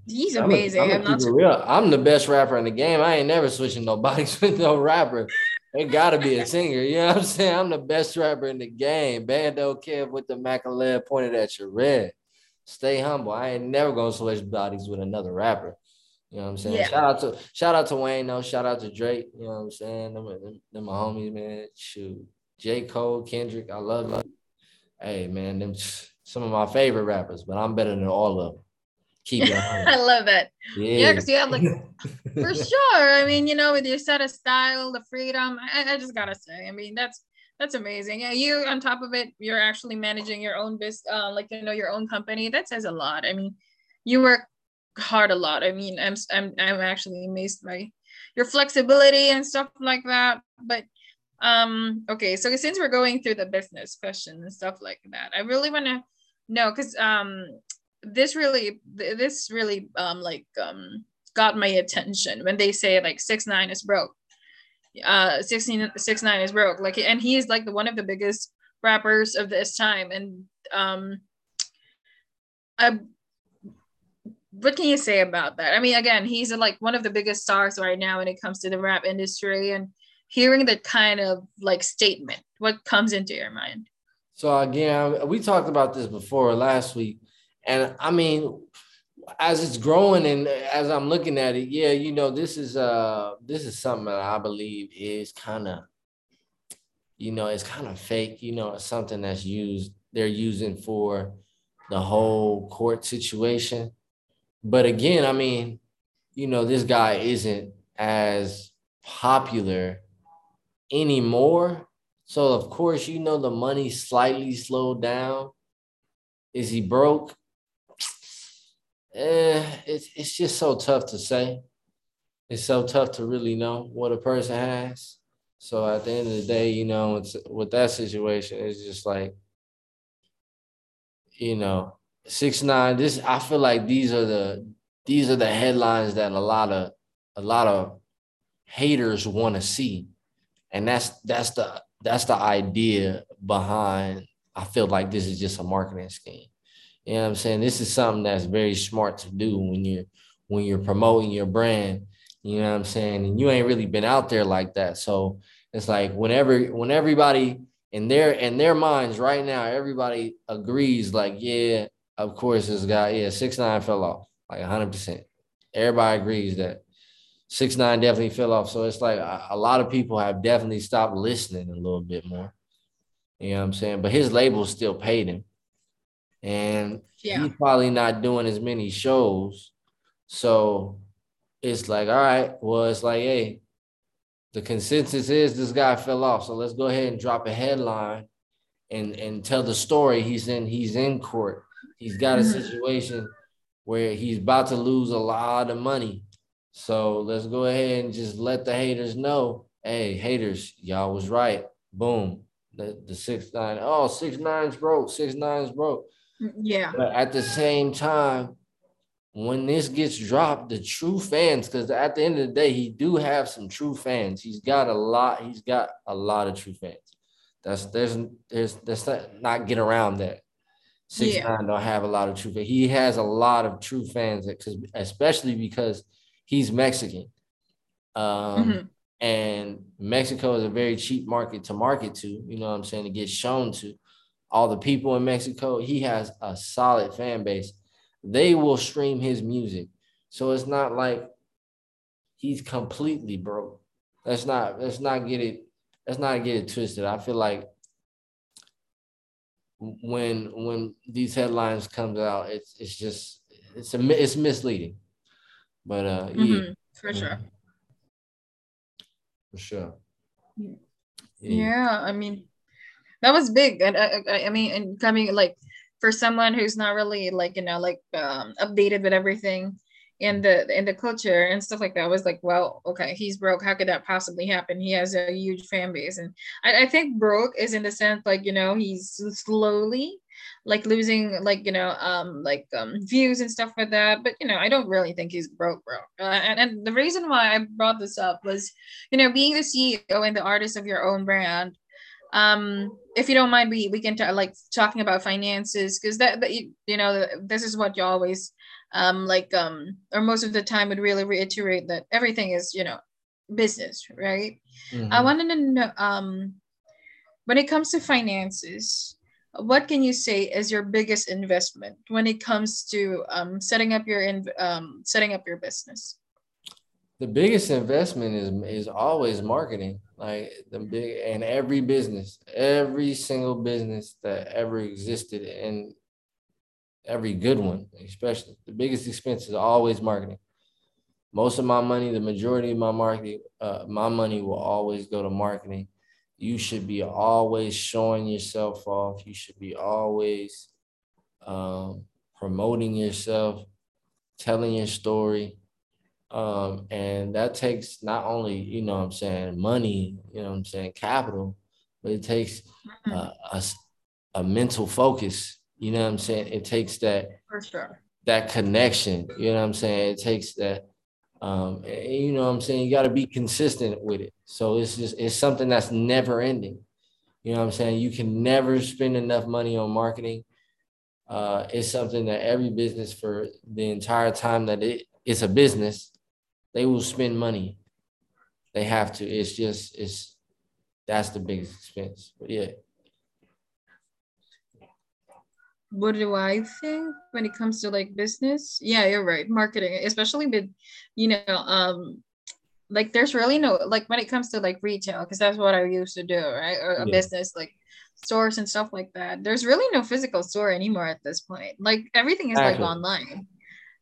he's amazing. I'm, a, I'm, I'm not real. I'm the best rapper in the game. I ain't never switching no (laughs) bodies with no rapper. It gotta be a singer. You know what I'm saying? I'm the best rapper in the game. Bando Kev with the Mack Elev pointed at your red. Stay humble. I ain't never gonna switch bodies with another rapper. You know what I'm saying? Yeah. Shout out to shout out to Wayne though. Shout out to Drake. You know what I'm saying? Them, them, them my homies, man. Shoot. J. Cole, Kendrick. I love them. Hey man, them some of my favorite rappers, but I'm better than all of them. Keep it (laughs) I love that. Yeah, because yeah, you have like (laughs) for sure. I mean, you know, with your set of style, the freedom. I, I just gotta say, I mean, that's that's amazing. Yeah, you on top of it, you're actually managing your own business, uh, like you know, your own company. That says a lot. I mean, you work hard a lot. I mean, I'm I'm I'm actually amazed by your flexibility and stuff like that. But um, okay, so since we're going through the business question and stuff like that, I really want to know because um, this really this really um like um got my attention when they say like six nine is broke. Uh, 16 six nine is broke. Like, and he is like the one of the biggest rappers of this time, and um. I what can you say about that? I mean, again, he's like one of the biggest stars right now when it comes to the rap industry, and hearing that kind of like statement, what comes into your mind? So again, we talked about this before last week, and I mean, as it's growing and as I'm looking at it, yeah, you know, this is uh this is something that I believe is kind of, you know, it's kind of fake. You know, it's something that's used they're using for the whole court situation but again, I mean, you know, this guy isn't as popular anymore. So of course, you know, the money slightly slowed down. Is he broke? Eh, it's it's just so tough to say. It's so tough to really know what a person has. So at the end of the day, you know, it's with that situation, it's just like, you know, six nine. This I feel like these are the these are the headlines that a lot of a lot of haters want to see, and that's that's the that's the idea behind. I feel like this is just a marketing scheme. You know what I'm saying? This is something that's very smart to do when you're when you're promoting your brand. You know what I'm saying? And you ain't really been out there like that. So it's like whenever when everybody in their in their minds right now, everybody agrees, like, yeah, of course, this guy, yeah, six nine fell off like hundred percent. Everybody agrees that Six nine definitely fell off. So it's like a, a, lot of people have definitely stopped listening a little bit more. You know what I'm saying? But his label still paid him. And yeah. he's probably not doing as many shows. So it's like, all right, well, it's like, hey, the consensus is this guy fell off. So let's go ahead and drop a headline and and tell the story. He's in he's in court. He's got a mm-hmm. situation where he's about to lose a lot of money. So let's go ahead and just let the haters know. Hey, haters, y'all was right. Boom. The the six nine. Oh, six nine's broke. Six nine's broke. Mm, yeah. But at the same time, when this gets dropped, the true fans, because at the end of the day, he do have some true fans. He's got a lot. He's got a lot of true fans. That's there's there's that's not, not get around that. Six yeah. nine don't have a lot of true fans. He has a lot of true fans, especially because he's Mexican, um, mm-hmm. and Mexico is a very cheap market to market to. You know what I'm saying to get shown to. All the people in Mexico, he has a solid fan base they will stream his music. So it's not like he's completely broke. Let's not let's not get it let's not get it twisted. I feel like when when these headlines comes out, it's it's just it's a it's misleading. But uh mm-hmm. yeah. For sure. For sure. Yeah. yeah, I mean that was big. And I, I, I mean, and coming like for someone who's not really like you know like um, updated with everything in the in the culture and stuff like that was like well okay he's broke. How could that possibly happen? He has a huge fan base. And I, I think broke is in the sense like you know he's slowly like losing like you know um like um views and stuff like that. But you know i don't really think he's broke broke uh, and, and the reason why i brought this up was you know being the ceo and the artist of your own brand um if you don't mind we we can t- like talking about finances because that, that you, you know this is what you always um like um or most of the time would really reiterate that everything is you know business right mm-hmm. i wanted to know um when it comes to finances what can you say is your biggest investment when it comes to um, setting up your in, um, setting up your business the biggest investment is is always marketing. Like the big and every business, every single business that ever existed, and every good one, especially the biggest expense is always marketing. Most of my money, the majority of my marketing, uh, my money will always go to marketing. You should be always showing yourself off. You should be always um, promoting yourself, telling your story um, and that takes not only, you know I'm saying, money, you know I'm saying, capital, but it takes uh, a, a mental focus. You know what I'm saying? It takes that for sure that connection. You know what I'm saying? It takes that um, and, you know what I'm saying? You got to be consistent with it. So it's just it's something that's never ending. You know what I'm saying? You can never spend enough money on marketing. Uh, it's something that every business for the entire time that it, it's a business they will spend money. They have to. It's just it's that's the biggest expense. But yeah. What do I think when it comes to like business? Yeah, you're right. Marketing, especially with, you know, um, like there's really no like when it comes to like retail, because that's what I used to do, right? Or a yeah. business like stores and stuff like that. There's really no physical store anymore at this point. Like everything is exactly. like online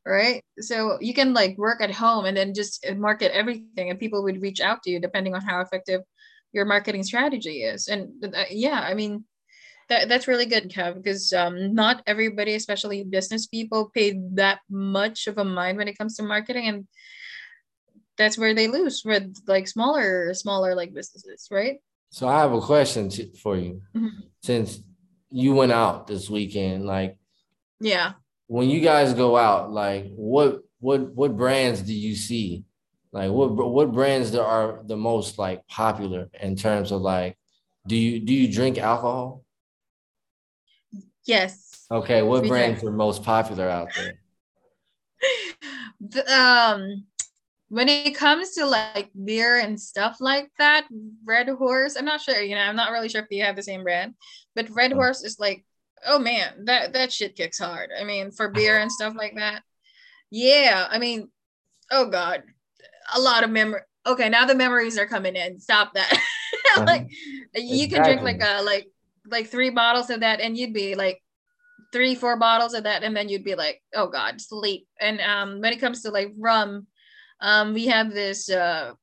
right so you can like work at home and then just market everything and people would reach out to you depending on how effective your marketing strategy is and uh, yeah i mean that, that's really good kev because um, not everybody especially business people pay that much of a mind when it comes to marketing and that's where they lose with like smaller smaller like businesses right so i have a question to, for you mm-hmm. since you went out this weekend like yeah when you guys go out, like what what what brands do you see? Like what what brands are the most like popular in terms of like do you do you drink alcohol? Yes. Okay, what brands are most popular out there? the, um when it comes to like beer and stuff like that, Red Horse, I'm not sure, you know, I'm not really sure if you have the same brand, but Red oh. Horse is like oh man, that that shit kicks hard. I mean, for beer and stuff like that. Yeah, I mean, oh god, a lot of memory. Okay, now the memories are coming in. Stop that. (laughs) like uh-huh. you can drink like a like like three bottles of that, and you'd be like three, four bottles of that, and then you'd be like, oh god, sleep. And um, when it comes to like rum, um, we have this uh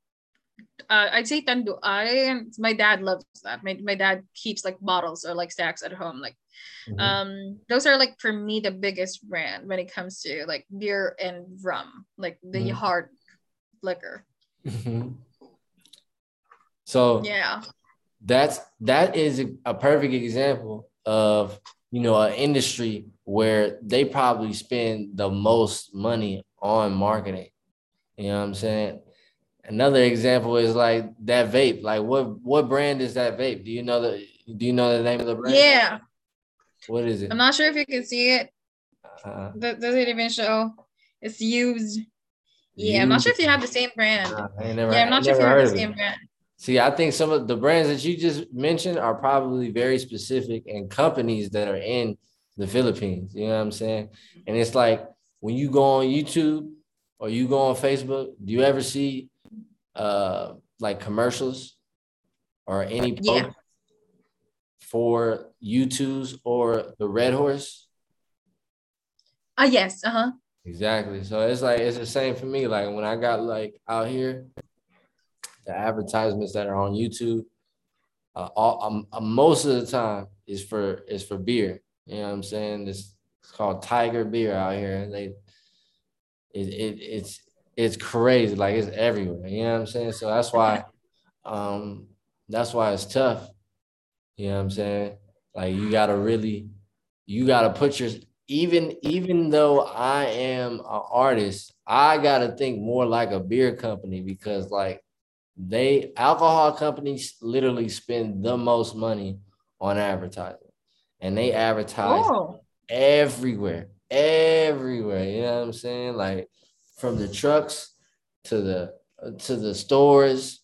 uh, I'd say Tanduay. I my dad loves that. My, my dad keeps like bottles or like stacks at home. Like, mm-hmm. um, those are like for me the biggest brand when it comes to like beer and rum, like the mm-hmm. hard liquor. Mm-hmm. So yeah, that's that is a perfect example of you know an industry where they probably spend the most money on marketing. You know what I'm saying? Another example is like that vape. Like what what brand is that vape? Do you know the do you know the name of the brand? Yeah. What is it? I'm not sure if you can see it. Uh, does, it even show? It's used. Yeah, used. I'm not sure if you have the same brand. Never, yeah, I'm not sure if you have the same it. brand. See, I think some of the brands that you just mentioned are probably very specific and companies that are in the Philippines. You know what I'm saying? And it's like when you go on YouTube or you go on Facebook, do you ever see uh like commercials or any yeah. for U2s or the Red Horse? Uh yes, uh-huh. Exactly. So it's like it's the same for me. Like when I got like out here, the advertisements that are on YouTube, uh, all um, uh, most of the time is for is for beer. You know what I'm saying? It's, it's called Tiger Beer out here, and they it, it it's it's crazy. Like it's everywhere. You know what I'm saying? So that's why um that's why it's tough. You know what I'm saying? Like you gotta really you gotta put your even even though I am an artist, I gotta think more like a beer company because like they alcohol companies literally spend the most money on advertising. And they advertise oh. everywhere everywhere you know what i'm saying? Like from the trucks to the to the stores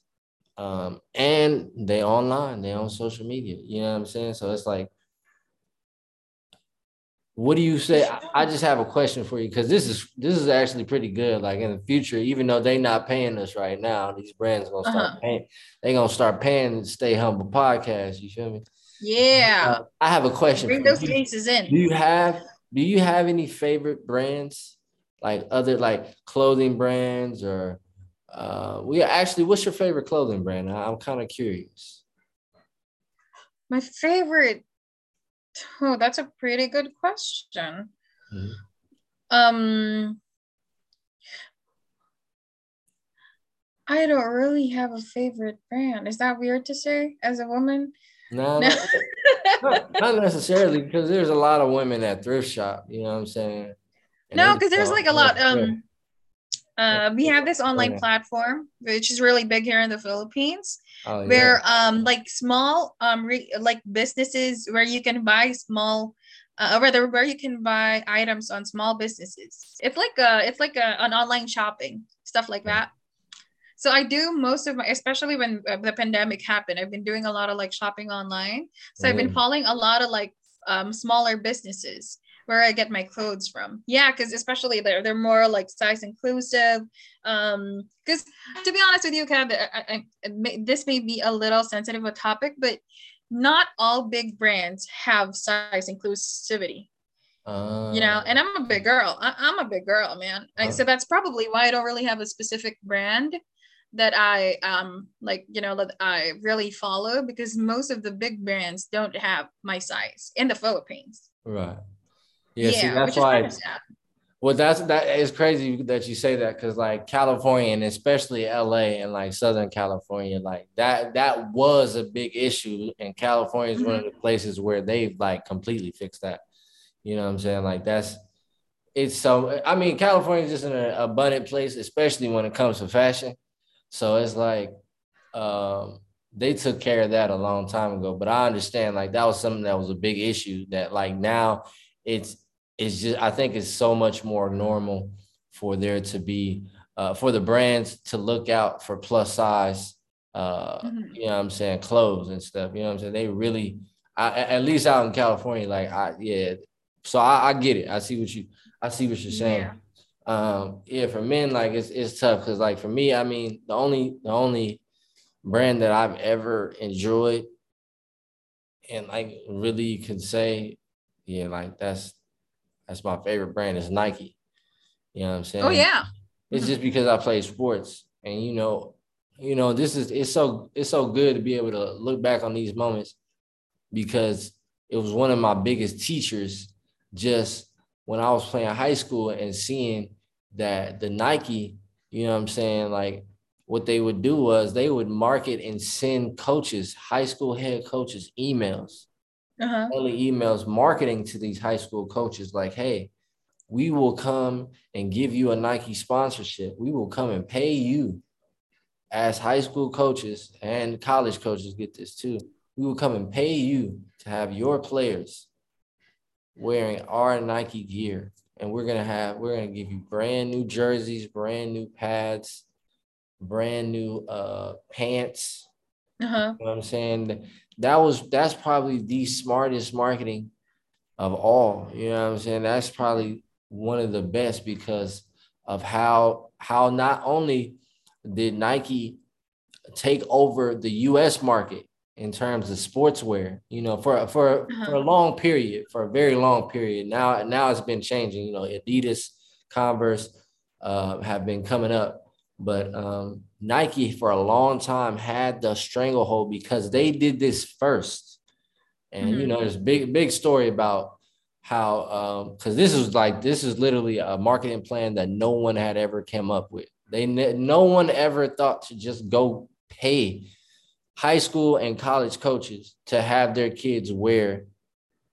um, and they online they on social media you know what i'm saying? So it's like what do you say? I, I just have a question for you because this is this is actually pretty good like in the future even though they're not paying us right now these brands gonna start uh-huh. paying they gonna start paying stay humble podcast you feel me? Yeah. Uh, i have a question bring those cases in. Do you have do you have any favorite brands? Like other like clothing brands or uh we actually what's your favorite clothing brand? I, i'm kind of curious. My favorite oh that's a pretty good question mm-hmm. um I don't really have a favorite brand. Is that weird to say as a woman? No, no. not, not, necessarily because there's a lot of women at thrift shop. You know what I'm saying? no, because there's like a lot. Um, uh, we have this online platform which is really big here in the Philippines, oh, where um like small um re- like businesses where you can buy small. Uh, rather, where you can buy items on small businesses. It's like a, it's like a, an online shopping stuff like that. So I do most of my, especially when uh, the pandemic happened. I've been doing a lot of like shopping online. So mm. I've been mm. following a lot of like um, smaller businesses where I get my clothes from. Yeah, because especially they're they're more like size inclusive. Um, because to be honest with you, Kev, I, I, this may be a little sensitive a topic, but not all big brands have size inclusivity. Uh, you know, and I'm a big girl. I, am a big girl, man. Uh, so that's probably why I don't really have a specific brand that I um like you know that I really follow because most of the big brands don't have my size in the Philippines. Right. Yeah, yeah see, that's why. Well, that's that is crazy that you say that because like California and especially LA and like Southern California, like that that was a big issue, and California is mm-hmm. one of mm-hmm. the places where they've like completely fixed that. You know what I'm saying? Like that's it's so. I mean, California is just an abundant place, especially when it comes to fashion. So it's like um, they took care of that a long time ago. But I understand like that was something that was a big issue that like now it's it's just I think it's so much more normal for there to be uh, for the brands to look out for plus size uh mm-hmm. you know what I'm saying clothes and stuff you know what I'm saying they really I, at least out in California like I yeah so I, I, get it I see what you I see what you're saying yeah. Um, yeah, for men, like it's it's tough because like for me, I mean, the only the only brand that I've ever enjoyed and like really can say, yeah, like that's that's my favorite brand is Nike. You know what I'm saying? Oh yeah. It's mm-hmm. just because I play sports and you know, you know, this is it's so it's so good to be able to look back on these moments because it was one of my biggest teachers just when I was playing high school and seeing that the Nike, you know what I'm saying, like what they would do was they would market and send coaches, high school head coaches, emails, uh-huh. emails marketing to these high school coaches like, hey, we will come and give you a Nike sponsorship. We will come and pay you as high school coaches and college coaches get this too. We will come and pay you to have your players wearing our Nike gear. And we're gonna have, we're gonna give you brand new jerseys, brand new pads, brand new uh pants. Uh-huh. You know what I'm saying? That was that's probably the smartest marketing of all. You know what I'm saying? That's probably one of the best because of how how not only did Nike take over the US market in terms of sportswear, you know, for for uh-huh. for a long period, for a very long period. Now now it's been changing, you know, Adidas, Converse uh, have been coming up but um, Nike for a long time had the stranglehold because they did this first. And mm-hmm. you know, there's big big story about how because um, this is like this is literally a marketing plan that no one had ever come up with. They no one ever thought to just go pay high school and college coaches to have their kids wear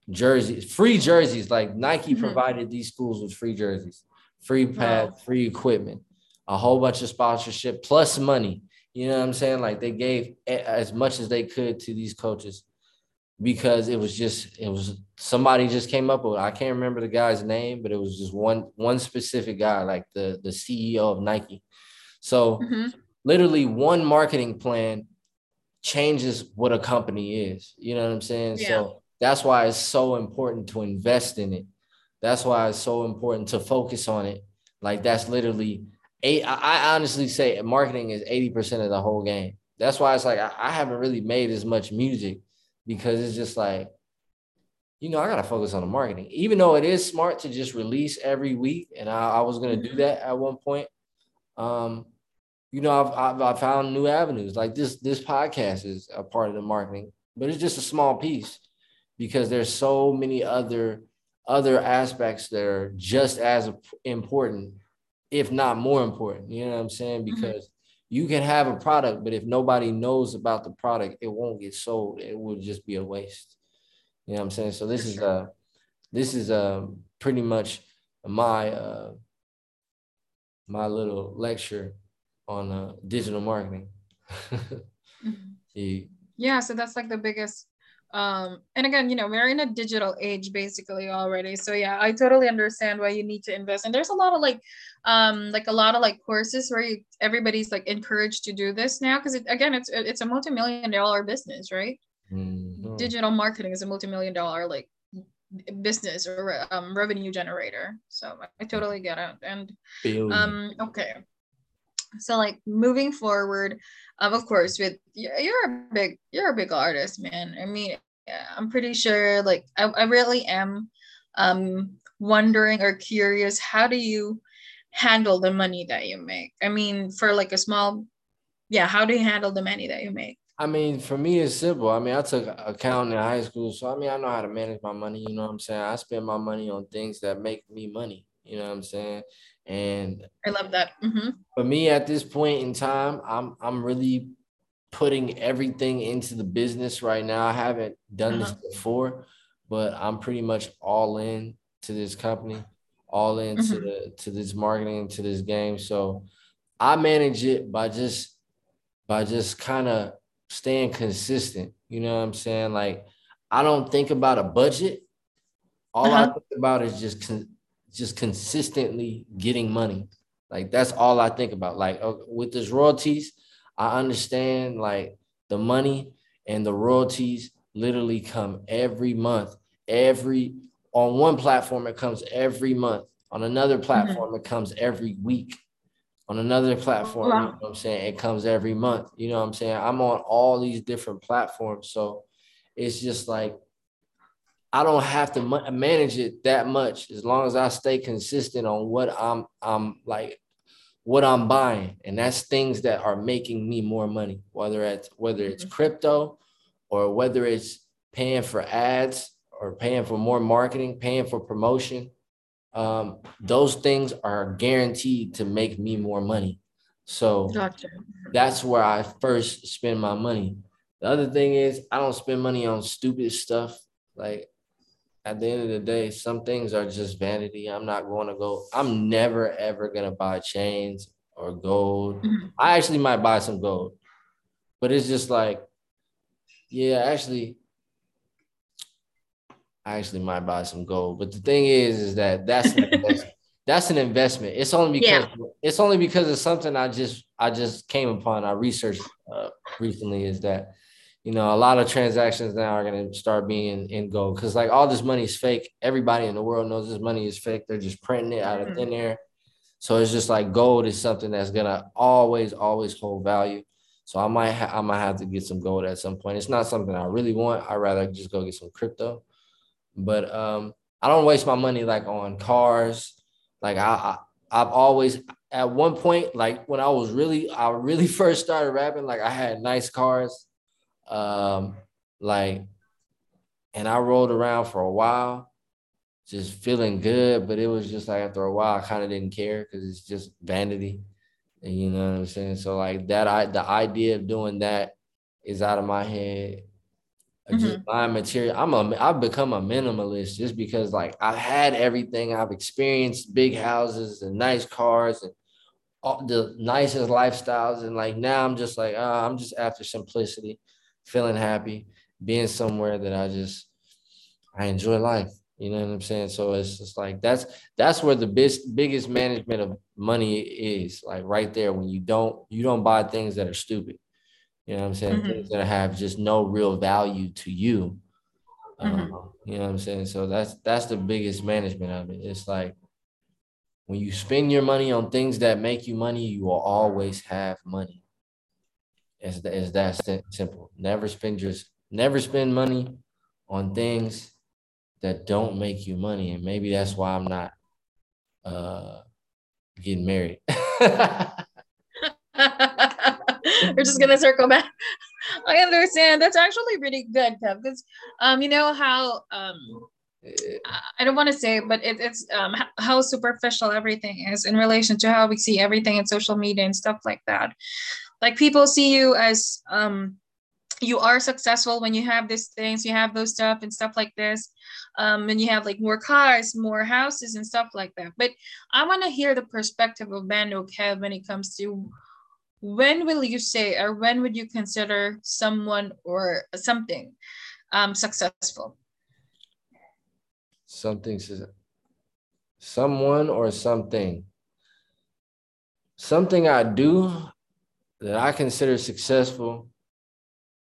jerseys, free jerseys. Like Nike mm-hmm. provided these schools with free jerseys, free pads, wow. free equipment a whole bunch of sponsorship plus money. You know what I'm saying? Like they gave as much as they could to these coaches because it was just it was somebody just came up with I can't remember the guy's name, but it was just one one specific guy, like the the CEO of Nike. So mm-hmm. literally one marketing plan changes what a company is. You know what I'm saying? Yeah. So that's why it's so important to invest in it. That's why it's so important to focus on it. Like that's literally eight, I honestly say marketing is 80% of the whole game. That's why it's like I, I haven't really made as much music because it's just like, you know, I gotta focus on the marketing. Even though it is smart to just release every week, and I, I was gonna do that at one point. Um, you know, I've, I've, I've found new avenues. Like this this podcast is a part of the marketing, but it's just a small piece because there's so many other other aspects that are just as important if not more important. You know what I'm saying? Mm-hmm. Because mm-hmm. you can have a product, but if nobody knows about the product, it won't get sold. It will just be a waste. You know what I'm saying? So this is uh this is uh pretty much my uh my little lecture on uh digital marketing. (laughs) mm-hmm. yeah. yeah, so that's like the biggest um and again you know we're in a digital age basically already. So yeah i totally understand why you need to invest. And there's a lot of like um like a lot of like courses where you, everybody's like encouraged to do this now. Because it, again it's it's a multi-million dollar business right? Mm-hmm. digital marketing is a multi-million dollar like business or um, revenue generator. So i totally get it. And um okay so like moving forward um of course with you're a big you're a big artist man i mean i'm pretty sure like I, I really am um wondering or curious how do you handle the money that you make i mean for like a small yeah how do you handle the money that you make I mean, for me, it's simple. I mean, I took accounting in high school, so I mean, I know how to manage my money. You know what I'm saying? I spend my money on things that make me money. You know what I'm saying? And I love that. Mm-hmm. For me, at this point in time, I'm I'm really putting everything into the business right now. I haven't done uh-huh. this before, but I'm pretty much all in to this company, all into mm-hmm. the, to this marketing, to this game. So I manage it by just by just kind of staying consistent. You know what I'm saying? Like I don't think about a budget. All uh-huh. I think about is just con- just consistently getting money. Like that's all I think about. Like uh, with this royalties, I understand like the money and the royalties literally come every month. Every on one platform, it comes every month. On another mm-hmm. platform, mm-hmm. it comes every week. On another platform, wow. you know what I'm saying? It comes every month. You know what I'm saying? I'm on all these different platforms. So it's just like I don't have to manage it that much as long as I stay consistent on what I'm I'm like what I'm buying. And that's things that are making me more money whether it's whether it's mm-hmm. crypto or whether it's paying for ads or paying for more marketing paying for promotion. Um, those things are guaranteed to make me more money. So gotcha. that's where I first spend my money. The other thing is I don't spend money on stupid stuff. Like at the end of the day, some things are just vanity. I'm not going to go, I'm never ever going to buy chains or gold. Mm-hmm. I actually might buy some gold, but it's just like, yeah, actually, I actually might buy some gold. But the thing is, is that that's an (laughs) that's an investment. It's only because yeah. it's only because of something I just I just came upon. I researched uh, recently is that you know, a lot of transactions now are going to start being in gold because like all this money is fake. Everybody in the world knows this money is fake. They're just printing it out of thin air. So it's just like gold is something that's gonna always, always hold value. So I might, ha- I might have to get some gold at some point. It's not something I really want. I'd rather just go get some crypto. But um, I don't waste my money like on cars. Like I, I, I've always at one point, like when I was really, I really (laughs) first started rapping, like I had nice cars um, like, and I rolled around for a while, just feeling good, but it was just like after a while, I kind of didn't care because it's just vanity. And you know what I'm saying? So like that, I the idea of doing that is out of my head. Mm-hmm. Just buying material. I'm a I've become a minimalist just because like I've had everything. I've experienced big houses and nice cars and all the nicest lifestyles. And like now I'm just like, uh, I'm just after simplicity feeling happy, being somewhere that I just I enjoy life. You know what I'm saying? So it's just like that's that's where the biggest biggest management of money is, like right there when you don't you don't buy things that are stupid. You know what I'm saying? Mm-hmm. Things that have just no real value to you. Mm-hmm. Um, you know what I'm saying? So that's that's the biggest management of it. It's like when you spend your money on things that make you money, you will always have money. It's, it's that simple. Never spend your never spend money on things that don't make you money, and maybe that's why I'm not uh, getting married. (laughs) We're just gonna circle back. I understand. That's actually really good, Kev. Because um, you know how um, I don't want to say, but it, it's um how superficial everything is in relation to how we see everything in social media and stuff like that like people see you as um you are successful when you have these things you have those stuff and stuff like this um and you have like more cars more houses and stuff like that. But i want to hear the perspective of Bando Kev when it comes to when will you say or when would you consider someone or something um successful? Something someone or something. Something i do that I consider successful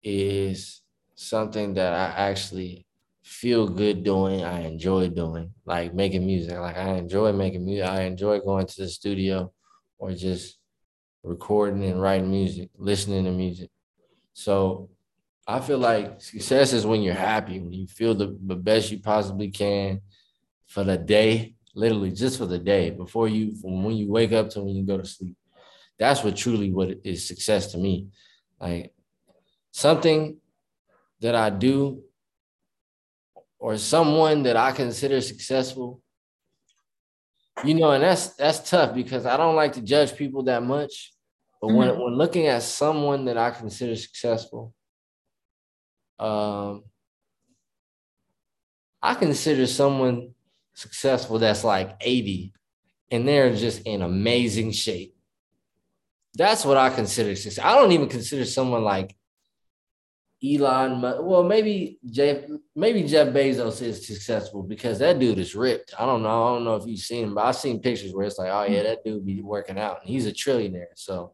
is something that I actually feel good doing. I enjoy doing, like making music. Like I enjoy making music. I enjoy going to the studio or just recording and writing music, listening to music. So I feel like success is when you're happy, when you feel the, the best you possibly can for the day, literally just for the day, before you, from when you wake up to when you go to sleep that's what truly what is success to me. Like something that I do or someone that I consider successful. You know, and that's that's tough because I don't like to judge people that much. But mm-hmm. when when looking at someone that I consider successful, um, I consider someone successful that's like 80 and they're just in amazing shape. That's what I consider success. I don't even consider someone like Elon. Well, maybe Jeff, maybe Jeff Bezos is successful because that dude is ripped. I don't know. I don't know if you've seen him, but I've seen pictures where it's like, oh yeah, that dude be working out, and he's a trillionaire. So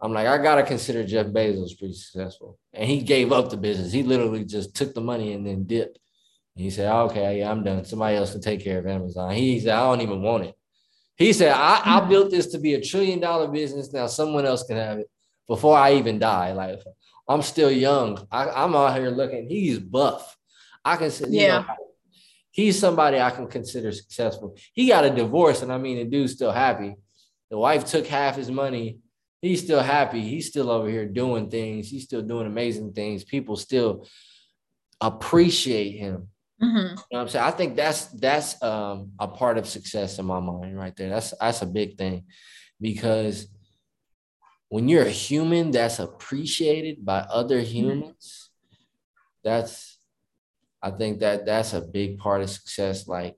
I'm like, I gotta consider Jeff Bezos pretty successful, and he gave up the business. He literally just took the money and then dipped. And He said, okay, yeah, I'm done. Somebody else can take care of Amazon. He said, I don't even want it. He said, I, I built this to be a trillion dollar business. Now someone else can have it before I even die. Like I'm still young. I, am out here looking. He's buff. I can say, yeah. Know, he's somebody I can consider successful. He got a divorce, and I mean, the dude's still happy. The wife took half his money. He's still happy. He's still over here doing things. He's still doing amazing things. People still appreciate him. Mm-hmm. You know what I'm saying? I think that's that's um, a part of success in my mind right there. That's that's a big thing because when you're a human that's appreciated by other mm-hmm. humans, that's I think that that's a big part of success. Like,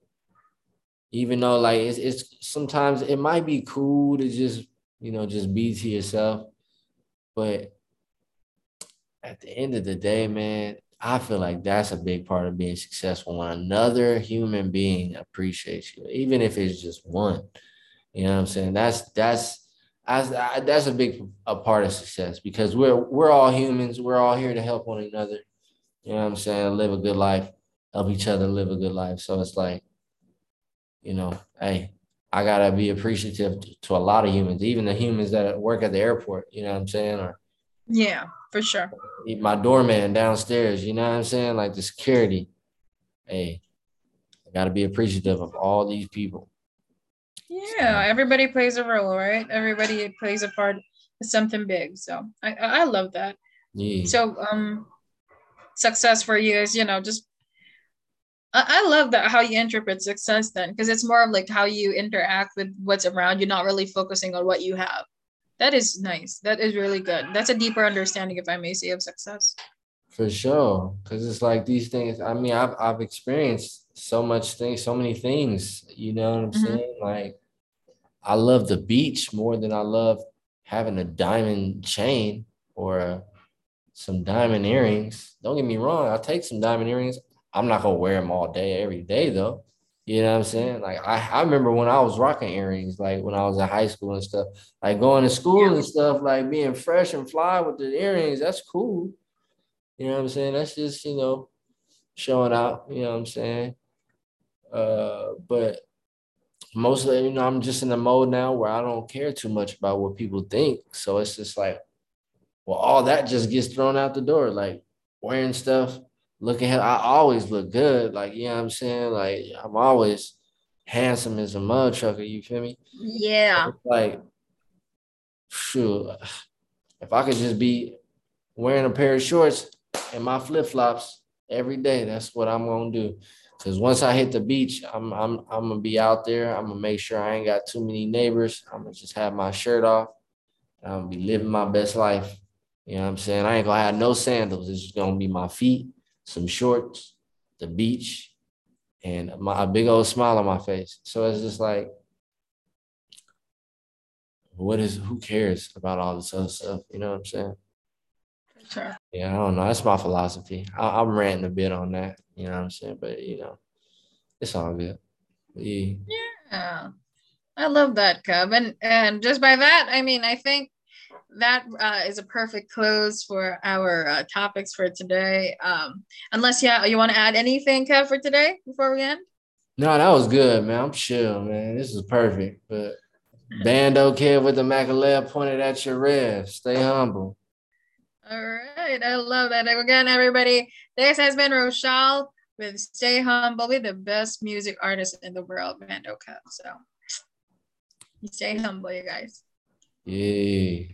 even though like it's, it's sometimes it might be cool to just you know just be to yourself, but at the end of the day, man, I feel like that's a big part of being successful when another human being appreciates you, even if it's just one. You know what I'm saying? That's that's I, that's a big a part of success because we're we're all humans. We're all here to help one another. You know what I'm saying? Live a good life, help each other live a good life. So it's like, you know, hey, I gotta be appreciative to, to a lot of humans, even the humans that work at the airport. You know what I'm saying? Or yeah, for sure. My doorman downstairs, you know what I'm saying? Like the security. Hey, I got to be appreciative of all these people. Yeah, everybody plays a role, right? Everybody plays a part of something big. So I I love that. Yeah. So um success for you is, you know, just I, I love that how you interpret success then, because it's more of like how you interact with what's around you, not really focusing on what you have. That is nice. That is really good. That's a deeper understanding, if I may say, of success. For sure, because it's like these things. I mean, I've I've experienced so much things, so many things. You know what I'm mm-hmm. saying? Like, I love the beach more than I love having a diamond chain or a, some diamond earrings. Don't get me wrong. I'll take some diamond earrings. I'm not gonna wear them all day, every day though. You know what I'm saying? Like I, I remember when I was rocking earrings, like when I was in high school and stuff, like going to school and stuff, like being fresh and fly with the earrings, that's cool. You know what I'm saying? That's just, you know, showing out, you know what I'm saying? Uh, but mostly, you know, I'm just in the mode now where I don't care too much about what people think. So it's just like, well, all that just gets thrown out the door. Like wearing stuff looking at, I always look good. Like, you know what I'm saying? Like I'm always handsome as a mud trucker, you feel me? Yeah. like shoot. If I could just be wearing a pair of shorts and my flip-flops every day, that's what I'm gonna do. Cause once I hit the beach, I'm I'm I'm gonna be out there. I'm gonna make sure I ain't got too many neighbors. I'm gonna just have my shirt off. I'm gonna be living my best life. You know what I'm saying? I ain't gonna have no sandals. It's just gonna be my feet some shorts, the beach, and my, a big old smile on my face. So it's just like, what is, who cares about all this other stuff? You know what I'm saying? Sure. Yeah, I don't know. That's my philosophy. I, am ranting a bit on that. You know what I'm saying? But, you know, it's all good. Yeah. yeah. I love that, Kev. And, and just by that, I mean, I think that uh, is a perfect close for our uh, topics for today. Um, unless yeah, you want to add anything, Kev, for today before we end? No, that was good, man. I'm chill, man. This is perfect. But Bando Kev with the Mack Elev pointed at your rev. Stay humble. All right. I love that. Again, everybody, this has been Rochelle with Stay Humble with the best music artist in the world, Bando Kev. So stay humble, you guys. Yeah.